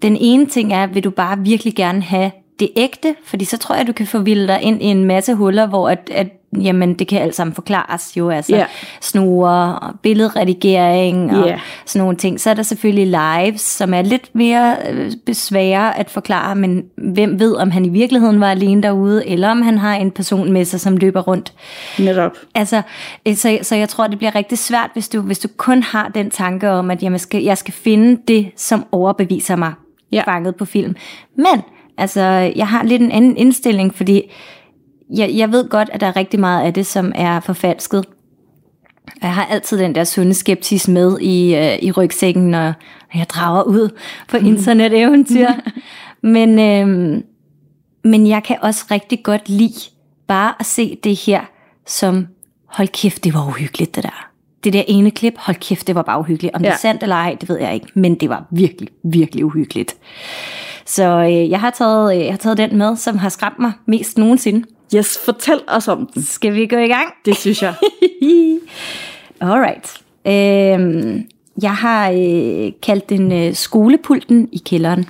den ene ting er, vil du bare virkelig gerne have det ægte, fordi så tror jeg, du kan forvilde dig ind i en masse huller, hvor at, at jamen, det kan alt sammen forklares jo, altså Ja. snore og billedredigering og Ja. sådan nogle ting. Så er der selvfølgelig lives, som er lidt mere øh, besvære at forklare, men hvem ved, om han i virkeligheden var alene derude, eller om han har en person med sig, som løber rundt. Netop. Altså, øh, så, så jeg tror, det bliver rigtig svært, hvis du, hvis du kun har den tanke om, at jamen, skal, jeg skal finde det, som overbeviser mig Ja. fanget på film. Men, altså, jeg har lidt en anden indstilling, fordi jeg, jeg ved godt, at der er rigtig meget af det, som er forfalsket. Jeg har altid den der sunde skeptis med i, øh, i rygsækken, når når jeg drager ud på internet-eventyr. men, øhm, men jeg kan også rigtig godt lide bare at se det her som, hold kæft, det var uhyggeligt det der. Det der ene klip, hold kæft, det var bare uhyggeligt. Om det Ja. er sandt eller ej, det ved jeg ikke, men det var virkelig, virkelig uhyggeligt. Så øh, jeg, har taget, øh, jeg har taget den med, som har skræmt mig mest nogensinde. Yes, fortæl os om den. Skal vi gå i gang? Det synes jeg. Alright. Øhm, jeg har øh, kaldt den øh, skolepulten i kælderen.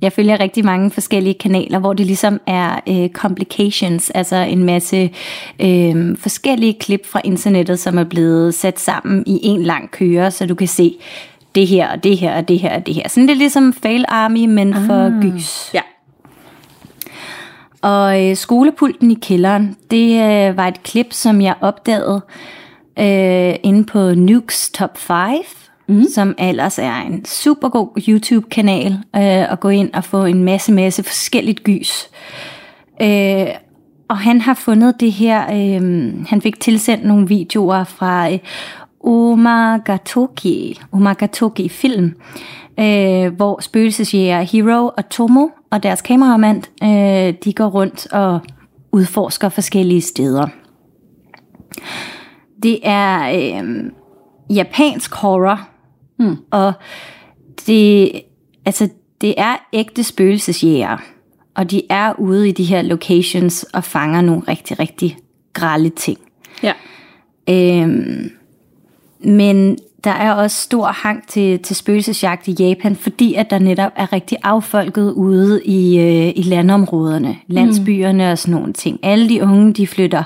Jeg følger rigtig mange forskellige kanaler, hvor det ligesom er øh, complications, altså en masse øh, forskellige klip fra internettet, som er blevet sat sammen i en lang køre, så du kan se det her og det her og det her og det her. Sådan lidt ligesom Fail Army, men for gys. Ja. Og øh, skolepulten i kælderen, det øh, var et klip, som jeg opdagede øh, inde på Nukes Top 5, mm. som ellers er en super god YouTube-kanal, øh, at gå ind og få en masse, masse forskelligt gys. Øh, og han har fundet det her, øh, han fik tilsendt nogle videoer fra øh, Omagatoki, Omagatoki film, øh, hvor spøgelsesjæger Hero og Tomo og deres kameramand, øh, de går rundt og udforsker forskellige steder. Det er øh, japansk horror, mm. og det, altså, det er ægte spøgelsesjæger, og de er ude i de her locations og fanger nogle rigtig, rigtig grælde ting. Ja. Øhm, men der er også stor hang til, til spøgelsesjagt i Japan, fordi at der netop er rigtig affolket ude i, øh, i landområderne, landsbyerne og sådan nogle ting. Alle de unge, de flytter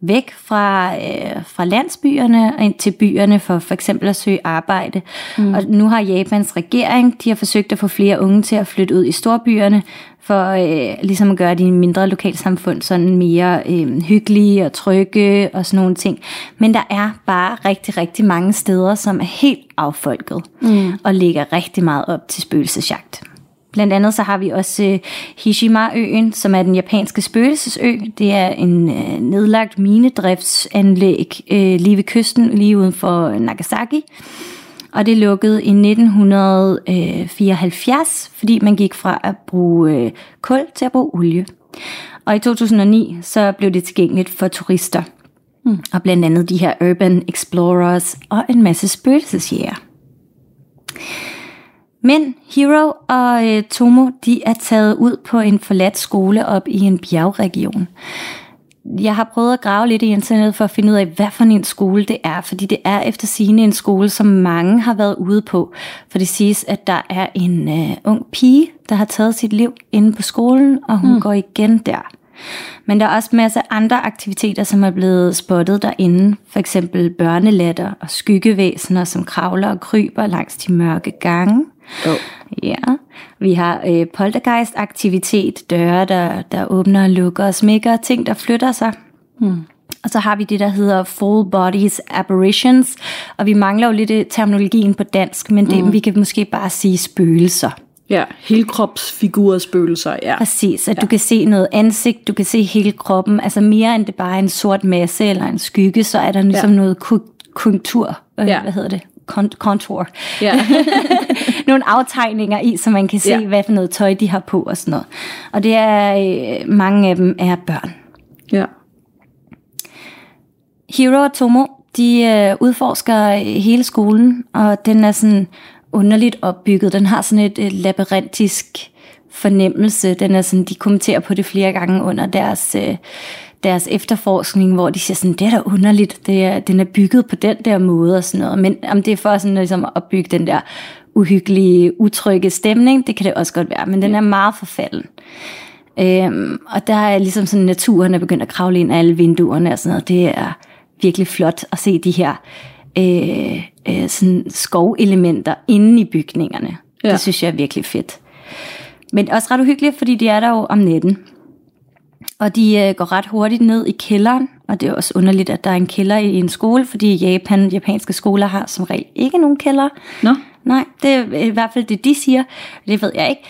væk fra, øh, fra landsbyerne og ind til byerne for for eksempel at søge arbejde. Mm. Og nu har Japans regering, de har forsøgt at få flere unge til at flytte ud i storbyerne, for øh, ligesom at gøre de mindre lokalsamfund sådan mere øh, hyggelige og trygge og sådan nogle ting. Men der er bare rigtig, rigtig mange steder, som er helt affolket mm. og ligger rigtig meget op til spøgelsesjagt. Blandt andet så har vi også øh, Hishima-øen, som er den japanske spøgelsesø. Det er en øh, nedlagt minedriftsanlæg øh, lige ved kysten, lige uden for Nagasaki. Og det lukkede i 1974, fordi man gik fra at bruge øh, kul til at bruge olie. Og i 2009 så blev det tilgængeligt for turister. Mm. Og blandt andet de her urban explorers og en masse spøgelsesjæger. Men Hero og øh, Tomo, de er taget ud på en forladt skole op i en bjergregion. Jeg har prøvet at grave lidt i internettet for at finde ud af, hvad for en skole det er, fordi det er efter sigende en skole, som mange har været ude på. For det siges, at der er en øh, ung pige, der har taget sit liv inde på skolen, og hun mm. går igen der. Men der er også masser af andre aktiviteter, som er blevet spottet derinde. For eksempel børnelatter og skyggevæsener, som kravler og kryber langs de mørke gange. Oh. Ja, vi har øh, poltergeist-aktivitet, døre, der, der åbner og lukker og smækker, ting, der flytter sig. Hmm. Og så har vi det, der hedder full bodies apparitions, og vi mangler jo lidt terminologien på dansk, men det, mm. vi kan måske bare sige spøgelser. Ja, helkropsfigurspøgelser, ja. Præcis, at ja. du kan se noget ansigt, du kan se hele kroppen, altså mere end det bare er en sort masse eller en skygge, så er der ligesom ja. noget kontur, øh, ja. hvad hedder det, kontur. Ja. Nogle aftegninger i, så man kan se, ja. hvad for noget tøj de har på og sådan noget. Og det er, øh, mange af dem er børn. Ja. Hiro og Tomo, de øh, udforsker hele skolen, og den er sådan underligt opbygget. Den har sådan et, et labyrintisk fornemmelse. Den er sådan, de kommenterer på det flere gange under deres, øh, deres efterforskning, hvor de siger sådan, det er da underligt, det er, den er bygget på den der måde og sådan noget. Men om det er for sådan ligesom at bygge den der uhyggelige, utrygge stemning, det kan det også godt være, men den er meget forfalden. Øhm, og der er ligesom sådan, naturen er begyndt at kravle ind af alle vinduerne og sådan noget. Det er virkelig flot at se de her øh, øh, sådan skovelementer inde i bygningerne. Ja. Det synes jeg er virkelig fedt. Men også ret uhyggeligt, fordi de er der jo om natten. Og de øh, går ret hurtigt ned i kælderen, og det er også underligt, at der er en kælder i en skole, fordi Japan, japanske skoler har som regel ikke nogen kælder. Nå. Nej, det er i hvert fald det, de siger. Det ved jeg ikke.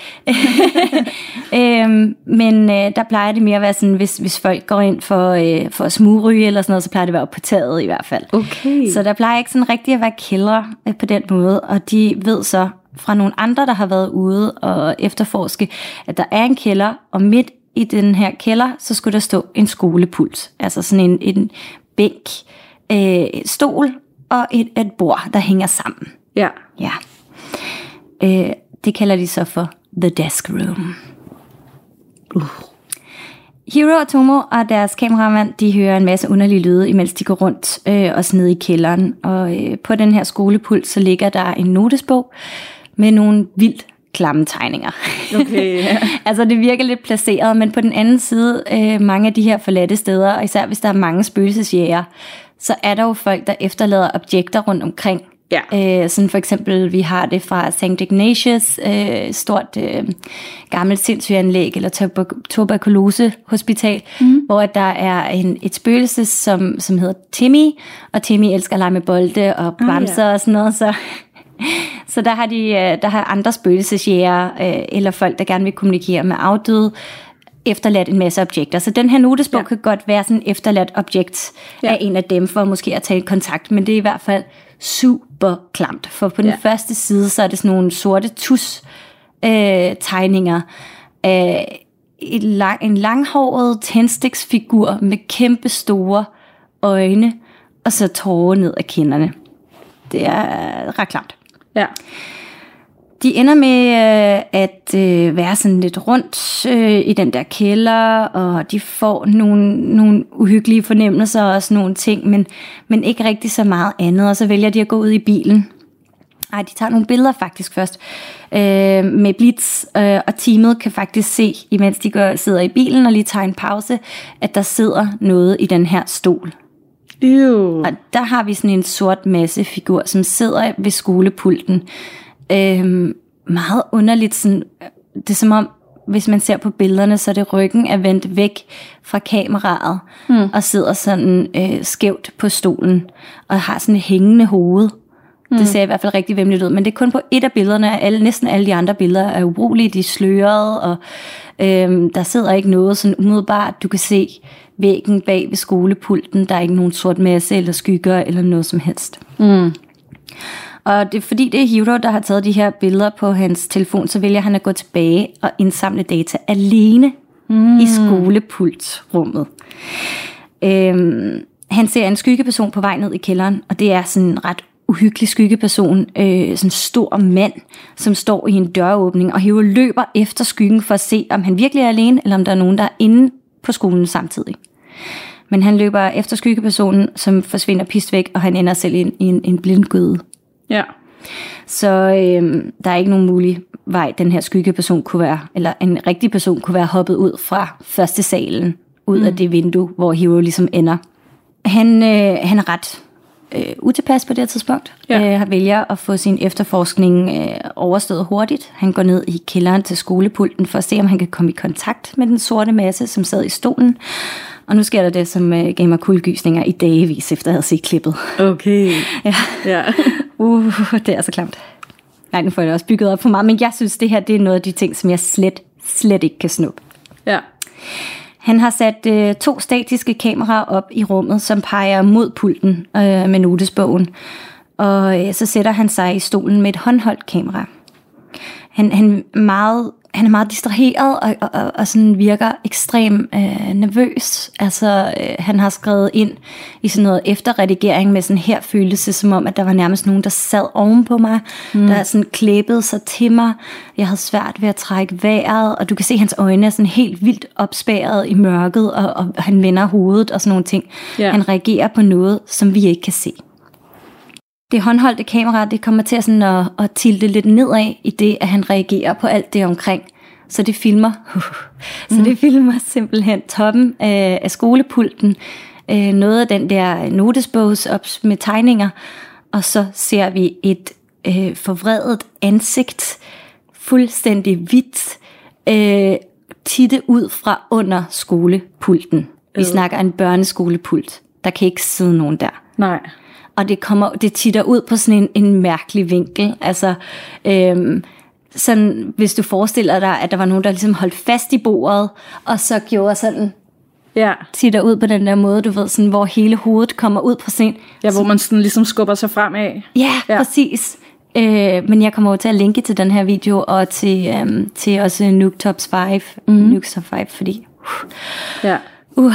øhm, men øh, der plejer det mere at være sådan, hvis, hvis folk går ind for, øh, for at smugryge eller sådan noget, så plejer det at være på taget i hvert fald. Okay. Så der plejer ikke sådan rigtig at være kælder øh, på den måde, og de ved så fra nogle andre, der har været ude og efterforske, at der er en kælder, og midt i den her kælder, så skulle der stå en skolepult. Altså sådan en, en bænk, øh, stol og et, et bord, der hænger sammen. Ja. Ja. Øh, det kalder de så for The Desk Room. Uh. Hiro og Tomo og deres kameramand, de hører en masse underlige lyde, imens de går rundt øh, og ned i kælderen. Og øh, på den her skolepult, så ligger der en notesbog med nogle vildt klamme tegninger. Okay, ja. altså det virker lidt placeret, men på den anden side, øh, mange af de her forladte steder, og især hvis der er mange spøgelsesjæger, så er der jo folk, der efterlader objekter rundt omkring. Ja. Øh, sådan for eksempel, vi har det fra St. Ignatius, øh, stort øh, gammelt sindssygeanlæg, eller tuber- tuberkulosehospital, mm. hvor der er en, et spøgelse, som, som hedder Timmy, og Timmy elsker at lege med bolde og bamser ah, ja. og sådan noget, så så der har, de, øh, der har andre spøgelsesjæger, øh, eller folk, der gerne vil kommunikere med afdøde, efterladt en masse objekter. Så den her notesbog ja. kan godt være sådan efterladt objekt ja. af en af dem, for måske at tage kontakt, men det er i hvert fald super klamt. For på den ja. første side, så er det sådan nogle sorte tus øh, tegninger af et lang, en langhåret tændstiksfigur med kæmpe store øjne, og så tårer ned af kinderne. Det er ret klamt. Ja. De ender med øh, at øh, være sådan lidt rundt øh, i den der kælder, og de får nogle, nogle uhyggelige fornemmelser og sådan nogle ting, men, men ikke rigtig så meget andet, og så vælger de at gå ud i bilen. Ej, de tager nogle billeder faktisk først øh, med Blitz, øh, og teamet kan faktisk se, imens de går, sidder i bilen og lige tager en pause, at der sidder noget i den her stol. Ew. Og der har vi sådan en sort masse figur, som sidder ved skolepulten. Øhm, meget underligt. Sådan, det er som om, hvis man ser på billederne, så er det ryggen er vendt væk fra kameraet, mm. og sidder sådan øh, skævt på stolen, og har sådan et hængende hoved. Mm. Det ser i hvert fald rigtig vemmeligt ud, men det er kun på et af billederne. Alle, næsten alle de andre billeder er ubrugelige, de er slørede, og øhm, der sidder ikke noget sådan umiddelbart. Du kan se væggen bag ved skolepulten. Der er ikke nogen sort masse eller skygger eller noget som helst. Mm. Og det er fordi det er Hiro, der har taget de her billeder på hans telefon, så vælger han at gå tilbage og indsamle data alene mm. i skolepultrummet. Øhm, han ser en skyggeperson på vej ned i kælderen, og det er sådan en ret uhyggelig skyggeperson, øh, sådan en stor mand, som står i en døråbning, og Hiro løber efter skyggen for at se, om han virkelig er alene, eller om der er nogen, der er inde på skolen samtidig. Men han løber efter skyggepersonen, som forsvinder pist væk, og han ender selv ind i en, en blindgøde. Ja. Så øh, der er ikke nogen mulig vej, den her skyggeperson kunne være, eller en rigtig person kunne være hoppet ud fra første salen, ud mm. af det vindue, hvor Hero ligesom ender. Han, øh, han er ret øh, utilpas på det her tidspunkt. Ja. Øh, han vælger at få sin efterforskning øh, overstået hurtigt. Han går ned i kælderen til skolepulten for at se, om han kan komme i kontakt med den sorte masse, som sad i stolen. Og nu sker der det, som øh, gav mig kuldegysninger i dagevis, efter jeg havde set klippet. Okay. Ja. Ja. Uh, det er så klamt. Nej, nu får jeg det også bygget op for mig, men jeg synes, det her det er noget af de ting, som jeg slet, slet ikke kan snuppe. ja. Han har sat øh, to statiske kameraer op i rummet, som peger mod pulten øh, med notesbogen. Og øh, så sætter han sig i stolen med et håndholdt kamera. Han, han, er meget, han er meget distraheret og, og, og, og sådan virker ekstremt øh, nervøs. Altså, øh, han har skrevet ind i sådan noget efterredigering med sådan her følelse, som om, at der var nærmest nogen, der sad oven på mig, mm. der sådan klæbede sig til mig. Jeg havde svært ved at trække vejret, og du kan se, at hans øjne er sådan helt vildt opspærret i mørket, og, og han vender hovedet og sådan nogle ting. Ja. Han reagerer på noget, som vi ikke kan se det håndholdte kamera, det kommer til at, sådan at, at tilte lidt nedad i det, at han reagerer på alt det omkring. Så det filmer, så det filmer simpelthen toppen af, af skolepulten, øh, noget af den der notesbogs op med tegninger, og så ser vi et øh, forvredet ansigt, fuldstændig hvidt, øh, titte ud fra under skolepulten. Vi snakker en børneskolepult. Der kan ikke sidde nogen der Nej. Og det kommer, det titter ud på sådan en, en mærkelig vinkel. Altså, øhm, sådan, hvis du forestiller dig, at der var nogen, der ligesom holdt fast i bordet, og så gjorde sådan, Ja. titter ud på den der måde, du ved, sådan, hvor hele hovedet kommer ud på scenen. Ja, hvor man sådan ligesom skubber sig fremad. Ja, Ja. præcis. Øh, men jeg kommer jo til at linke til den her video, og til, øhm, til også Nuke Tops 5, mm. Nuke Top 5, fordi Ja. Uh,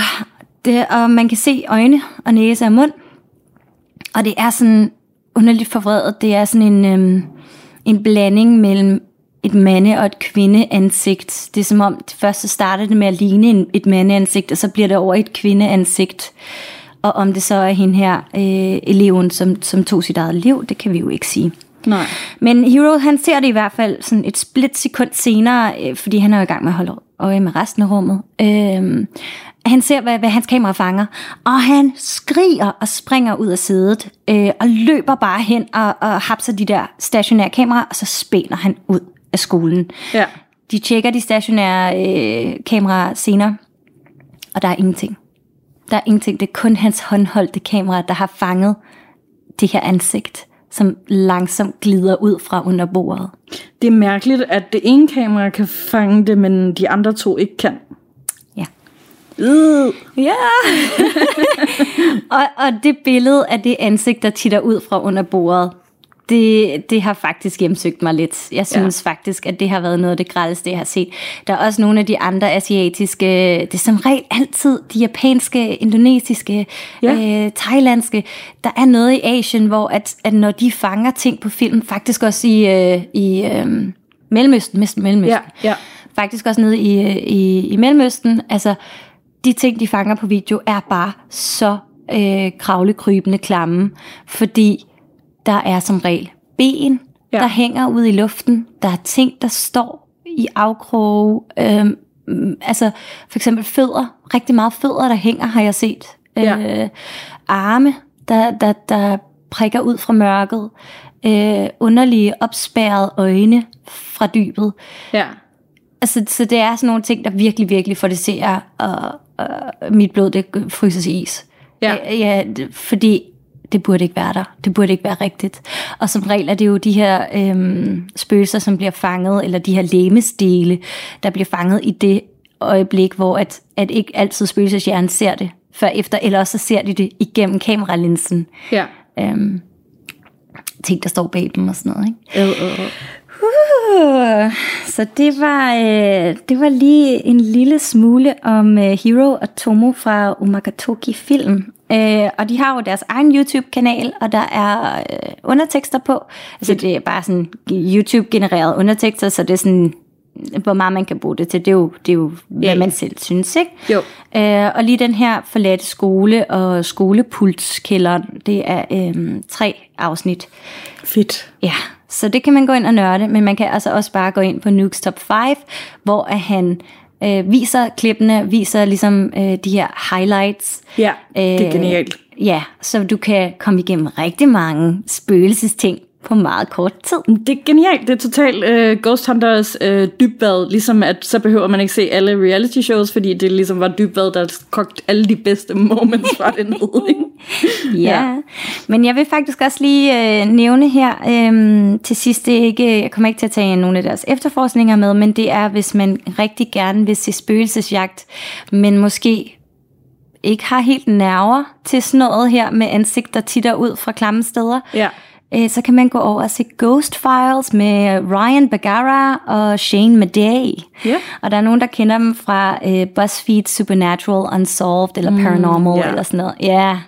det, og man kan se øjne og næse og mund. Og det er sådan underligt forvredet. Det er sådan en, øhm, en blanding mellem et mande- og et kvindeansigt. Det er som om, det først så starter det med at ligne et mandeansigt, og så bliver det over et kvindeansigt. Og om det så er hende her, øh, eleven, som, som tog sit eget liv, det kan vi jo ikke sige. Nej. Men Hero, han ser det i hvert fald sådan et split sekund senere, øh, fordi han er jo i gang med at holde øje med resten af rummet. Øh, han ser, hvad, hvad hans kamera fanger, og han skriger og springer ud af sædet, øh, og løber bare hen og, og hapser de der stationære kameraer, og så spænder han ud af skolen. Ja. De tjekker de stationære øh, kameraer senere, og der er ingenting. Der er ingenting. Det er kun hans håndholdte kamera, der har fanget det her ansigt, som langsomt glider ud fra under bordet. Det er mærkeligt, at det ene kamera kan fange det, men de andre to ikke kan. Ja. Øh. Ja. og, og det billede af det ansigt, der titter ud fra under bordet, det, det har faktisk hjemsøgt mig lidt. Jeg synes ja. faktisk, at det har været noget af det grældeste, jeg har set. Der er også nogle af de andre asiatiske, det er som regel altid de japanske, indonesiske, Ja. ja. øh, thailandske. Der er noget i Asien, hvor at, at når de fanger ting på film, faktisk også i, øh, i øh, Mellemøsten, mest Mellemøsten, Ja, ja. faktisk også nede i, øh, i, i Mellemøsten, altså de ting, de fanger på video, er bare så øh, kravlekrybende klamme, fordi der er som regel ben, Ja. der hænger ud i luften, der er ting, der står i afkroge, øh, altså for eksempel fødder, rigtig meget fødder, der hænger, har jeg set. Ja. Øh, arme, der, der, der prikker ud fra mørket, øh, underlige opspærrede øjne fra dybet. Ja. Altså, så det er sådan nogle ting, der virkelig, virkelig får det til at, og mit blod, det fryser sig i is. Ja. Øh, ja, fordi det burde ikke være der. Det burde ikke være rigtigt. Og som regel er det jo de her øhm, spøgelser, som bliver fanget, eller de her lemestele, der bliver fanget i det øjeblik, hvor at, at ikke altid spøgelseshjernen ser det før efter, eller også så ser de det igennem kameralinsen. Ja. Øhm, ting, der står bag dem og sådan noget. Ikke? Øh, øh, øh. Uh, så det var, øh, det var lige en lille smule om øh, Hiro og Tomo fra Umakatoki Film. Øh, og de har jo deres egen YouTube-kanal, og der er øh, undertekster på. Altså det er bare sådan YouTube-genererede undertekster, så det er sådan, hvor meget man kan bruge det til. Det er jo, det er jo hvad Ja. man selv synes, ikke? Jo. Øh, og lige den her forladte skole og skolepulskælderen, det er øh, tre afsnit. Fedt. Ja, så det kan man gå ind og nørde, men man kan altså også bare gå ind på Nukes Top 5, hvor at han øh, viser klippene, viser ligesom øh, de her highlights. Ja, det er Øh, genialt. Ja, så du kan komme igennem rigtig mange spøgelsesting på meget kort tid. Det er genialt. Det er totalt uh, Ghost Hunters uh, dybvad, ligesom at så behøver man ikke se alle reality shows, fordi det ligesom var dybvad, der kogte alle de bedste moments fra ned. Ikke? ja. ja, men jeg vil faktisk også lige øh, nævne her øh, til sidst, det er ikke, jeg kommer ikke til at tage nogle af deres efterforskninger med, men det er, hvis man rigtig gerne vil se spøgelsesjagt, men måske ikke har helt nerver til sådan noget her med ansigter titter ud fra klamme steder, Ja. Øh, så kan man gå over og se Ghost Files med Ryan Bagara og Shane Madej. Ja. Og der er nogen, der kender dem fra øh, BuzzFeed Supernatural, Unsolved eller Paranormal ja. eller sådan noget. Ja.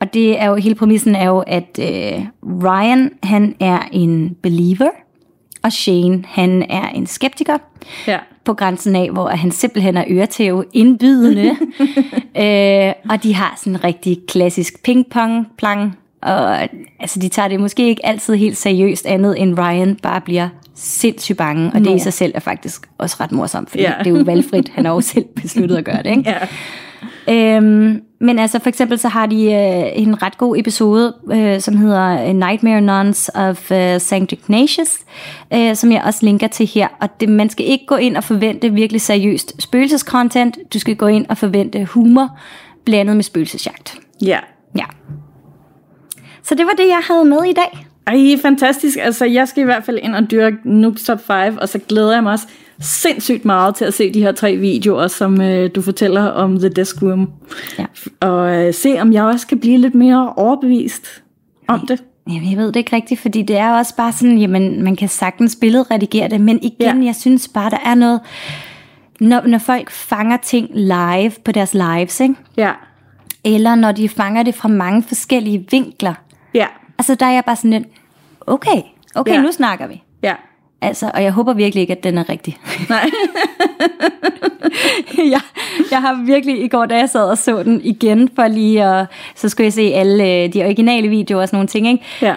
Og det er jo, hele præmissen er jo, at øh, Ryan, han er en believer, og Shane, han er en skeptiker Ja. på grænsen af, hvor han simpelthen er øretæve indbydende. øh, og de har sådan en rigtig klassisk ping-pong-plang. Og altså, de tager det måske ikke altid helt seriøst andet, end Ryan bare bliver sindssygt bange. Og det i sig selv er faktisk også ret morsomt, fordi Ja. det er jo valgfrit. Han har jo selv besluttet at gøre det, ikke? Ja. Øhm, men altså for eksempel så har de øh, en ret god episode, øh, som hedder Nightmare Nuns of øh, St. Ignatius, øh, som jeg også linker til her. Og det, man skal ikke gå ind og forvente virkelig seriøst spøgelsescontent. Du skal gå ind og forvente humor blandet med spøgelsesjagt. Ja. Ja. Så det var det, jeg havde med i dag. Ej, fantastisk. Altså, jeg skal i hvert fald ind og dyrke Nooks Top 5, og så glæder jeg mig også sindssygt meget til at se de her tre videoer, som øh, du fortæller om The Desk Room. Ja. Og øh, se, om jeg også kan blive lidt mere overbevist om det. Jamen, jeg ved det ikke rigtigt, fordi det er også bare sådan, jamen, man kan sagtens billedredigere det, men igen, Ja. jeg synes bare, der er noget, når, når folk fanger ting live på deres lives, ikke? Ja. eller når de fanger det fra mange forskellige vinkler, Ja. altså der er jeg bare sådan lidt, okay, okay, Ja. nu snakker vi. Ja. Altså, og jeg håber virkelig ikke, at den er rigtig. Nej. jeg, jeg har virkelig i går, da jeg sad og så den igen, for lige at, så skulle jeg se alle øh, de originale videoer og sådan nogle ting, ikke? Ja.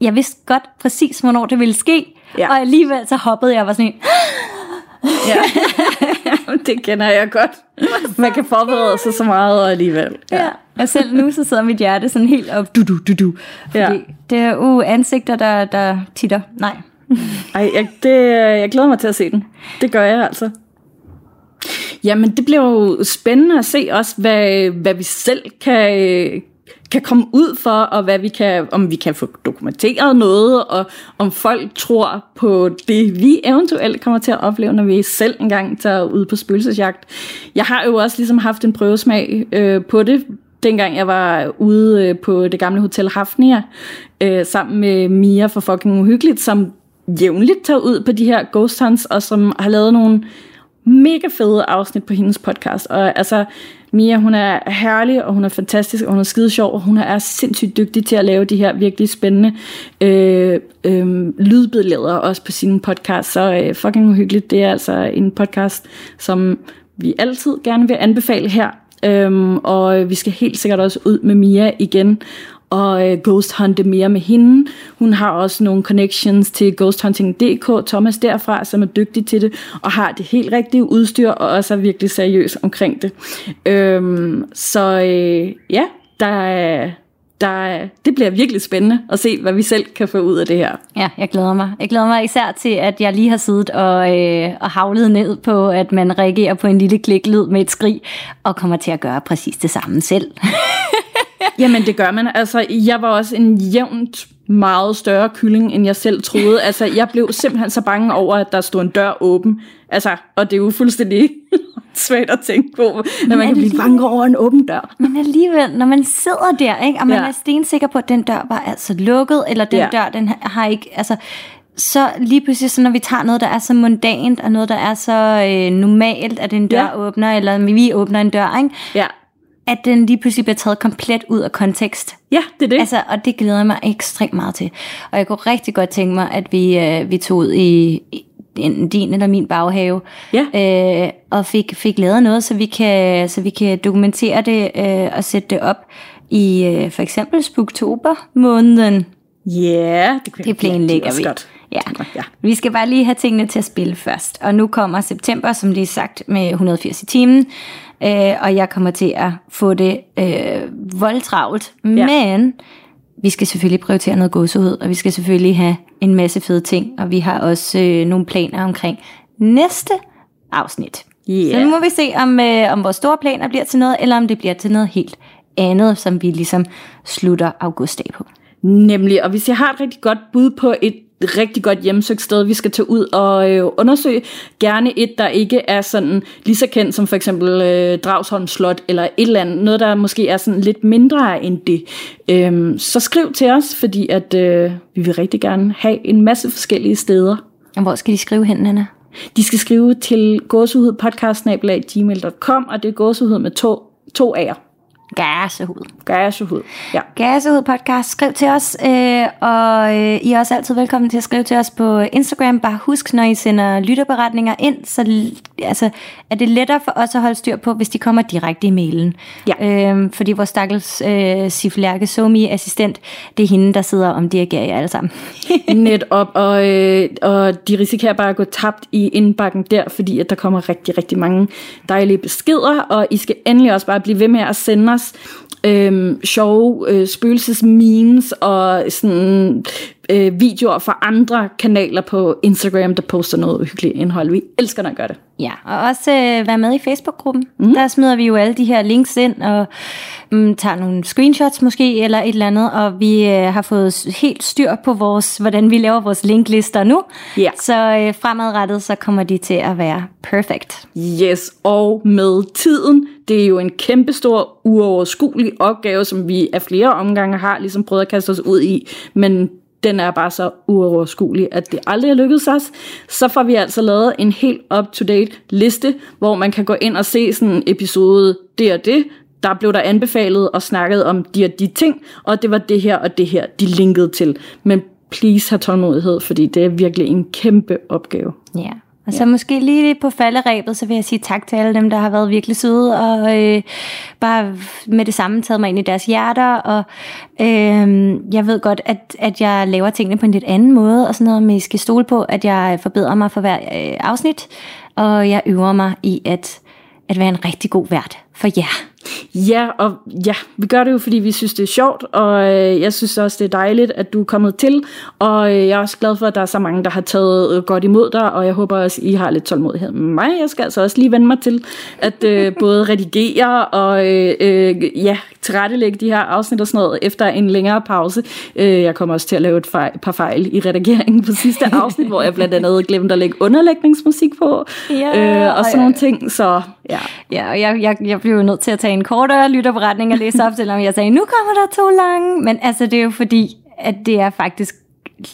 Jeg vidste godt præcis, hvornår det ville ske, Ja. og alligevel så hoppede jeg og var sådan ja. det kender jeg godt. Man kan forberede sig så meget og alligevel. ja. Og selv nu, så sidder mit hjerte sådan helt op, du, du, du, du. Fordi Ja. det er uh, ansigter, der, der titter. Nej. Ej, jeg, det, jeg glæder mig til at se den. Det gør jeg altså. Jamen, det bliver jo spændende at se også, hvad, hvad vi selv kan, kan komme ud for, og hvad vi kan, om vi kan få dokumenteret noget, og om folk tror på det, vi eventuelt kommer til at opleve, når vi selv engang tager ud på spøgelsesjagt. Jeg har jo også ligesom haft en prøvesmag øh, på det, dengang jeg var ude øh, på det gamle Hotel Hafnia, øh, sammen med Mia fra Fucking Uhyggeligt, som jævnligt tager ud på de her ghost hunts, og som har lavet nogle mega fede afsnit på hendes podcast. Og altså, Mia, hun er herlig, og hun er fantastisk, og hun er skide sjov, og hun er sindssygt dygtig til at lave de her virkelig spændende øh, øh, lydbilleder også på sin podcast. Så øh, fucking uhyggeligt, det er altså en podcast, som vi altid gerne vil anbefale her. Øhm, og vi skal helt sikkert også ud med Mia igen og øh, ghost hunte mere med hende. Hun har også nogle connections til ghosthunting.dk, Thomas derfra, som er dygtig til det, og har det helt rigtige udstyr, og også er virkelig seriøs omkring det. Øhm, så øh, ja, der er, der er, det bliver virkelig spændende at se, hvad vi selv kan få ud af det her. Ja, jeg glæder mig. Jeg glæder mig især til, at jeg lige har siddet og, øh, og havlet ned på, at man reagerer på en lille kliklyd med et skrig, og kommer til at gøre præcis det samme selv. Jamen det gør man. Altså, jeg var også en jævnt meget større kylling, end jeg selv troede. Altså, jeg blev simpelthen så bange over, at der stod en dør åben. Altså, og det er jo fuldstændig svært at tænke på, at man kan blive bange over en åben dør. Men alligevel, når man sidder der, ikke, og man Ja. er stensikker på, at den dør var altså lukket, eller den Ja. dør, den har- ikke, altså, så lige pludselig, så når vi tager noget, der er så mundant, og noget, der er så øh, normalt, at en dør ja. åbner, eller vi åbner en dør, ikke? Ja, at den lige pludselig bliver taget komplet ud af kontekst. ja det er det. Altså, og det glæder jeg mig ekstremt meget til. Og jeg kunne rigtig godt tænke mig, at vi, øh, vi tog ud i, i enten din eller min baghave, Ja. øh, og fik, fik lavet noget, så vi kan, så vi kan dokumentere det øh, og sætte det op i øh, for eksempel Spooktober måneden. Ja, det, kunne Det planlægger vi. Godt. Ja. ja. Vi skal bare lige have tingene til at spille først. Og nu kommer september, som lige sagt, med 180 i timen. Øh, og jeg kommer til at få det øh, voldtravlt. Ja. Men vi skal selvfølgelig prioritere noget gåsehud, og vi skal selvfølgelig have en masse fede ting, og vi har også øh, nogle planer omkring næste afsnit. Ja. Så nu må vi se, om, øh, om vores store planer bliver til noget, eller om det bliver til noget helt andet, som vi ligesom slutter august af på. Nemlig, og hvis jeg har et rigtig godt bud på et rigtig godt hjemsøgt sted, vi skal tage ud og øh, undersøge, gerne et, der ikke er sådan lige så kendt som for eksempel øh, Dragsholm Slot, eller et eller andet, noget der måske er sådan lidt mindre end det, øhm, så skriv til os, fordi at øh, vi vil rigtig gerne have en masse forskellige steder. Og hvor skal de skrive hen, Anna? De skal skrive til gåsehudpodcast.gmail.com, og det er gåsehud med to, to A'er. Gæsehud. Gæsehud, ja. Gæsehud podcast. Skriv til os, øh, og øh, I er også altid velkommen til at skrive til os på Instagram. Bare husk, når I sender lytterberetninger ind, så altså, er det lettere for os at holde styr på, hvis de kommer direkte i mailen. Ja. Øh, fordi vores stakkels øh, Siflærke Somi-assistent, det er hende, der sidder og dirigerer jer alle sammen. Netop, og, øh, og de risikerer bare at gå tabt i indbakken der, fordi at der kommer rigtig, rigtig mange dejlige beskeder, og I skal endelig også bare blive ved med at sende os øh, sjove øh, spøgelsesmemes og sådan øh, videoer fra andre kanaler på Instagram, der poster noget uhyggeligt indhold. Vi elsker, når gør det. Ja, og også øh, være med i Facebook-gruppen. Mm. Der smider vi jo alle de her links ind og mm, tager nogle screenshots måske, eller et eller andet, og vi øh, har fået helt styr på vores, hvordan vi laver vores linklister nu. Ja. Så øh, fremadrettet, så kommer de til at være perfect. Yes, og med tiden, det er jo en kæmpestor, uoverskuelig opgave, som vi af flere omgange har ligesom prøvet at kaste os ud i, men den er bare så uoverskuelig, at det aldrig er lykkedes os. Så får vi altså lavet en helt up-to-date liste, hvor man kan gå ind og se sådan en episode, det og det, der blev der anbefalet og snakket om de og de ting, og det var det her og det her, de linkede til. Men please have tålmodighed, fordi det er virkelig en kæmpe opgave. Ja. Og så måske lige på falderæbet, så vil jeg sige tak til alle dem, der har været virkelig søde, og øh, bare med det samme taget mig ind i deres hjerter, og øh, jeg ved godt, at, at jeg laver tingene på en lidt anden måde, og sådan noget, men I skal stole på, at jeg forbedrer mig for hver øh, afsnit, og jeg øver mig i at, at være en rigtig god vært for jer. Ja, og ja, vi gør det jo, fordi vi synes, det er sjovt, og øh, jeg synes også, det er dejligt, at du er kommet til, og øh, jeg er også glad for, at der er så mange, der har taget øh, godt imod dig, og jeg håber også, I har lidt tålmodighed med mig. Jeg skal altså også lige vende mig til at øh, både redigere og øh, øh, ja, tilrettelægge de her afsnit og sådan noget efter en længere pause. Øh, jeg kommer også til at lave et fejl, par fejl i redigeringen på sidste afsnit, hvor jeg blandt andet glemte at lægge underlægningsmusik på, Ja, øh, og sådan nogle ting, så ja. Ja, og jeg, jeg, jeg blev jo nødt til at tage en kortere lytterberetning og læse op, selvom jeg sagde, nu kommer der to lange. Men altså, det er jo fordi, at det er faktisk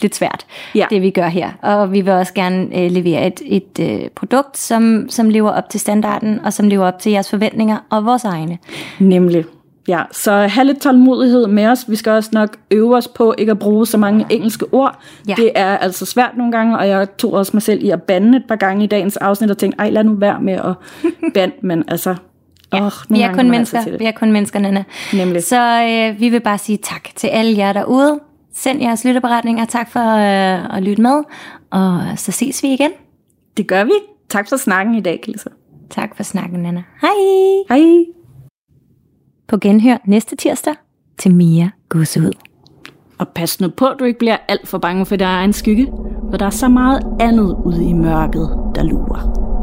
lidt svært, Ja. det vi gør her. Og vi vil også gerne øh, levere et, et øh, produkt, som, som lever op til standarden, og som lever op til jeres forventninger og vores egne. Nemlig. Ja, så have lidt tålmodighed med os. Vi skal også nok øve os på ikke at bruge så mange engelske ord. Ja. Det er altså svært nogle gange, og jeg tog også mig selv i at bande et par gange i dagens afsnit og tænkte, ej lad nu være med at bande, men altså... Ja, åh, vi er kun altså mennesker, det. vi er kun mennesker, Nana. Nemlig. Så øh, vi vil bare sige tak til alle jer derude. Send jeres lytterberetninger. Tak for øh, at lytte med. Og så ses vi igen. Det gør vi. Tak for snakken i dag, Kilse. Tak for snakken, Nana. Hej! Hej. På genhør næste tirsdag til Mia Gudsud. Og pas nu på, at du ikke bliver alt for bange for din egen skygge, for der er så meget andet ude i mørket, der lurer.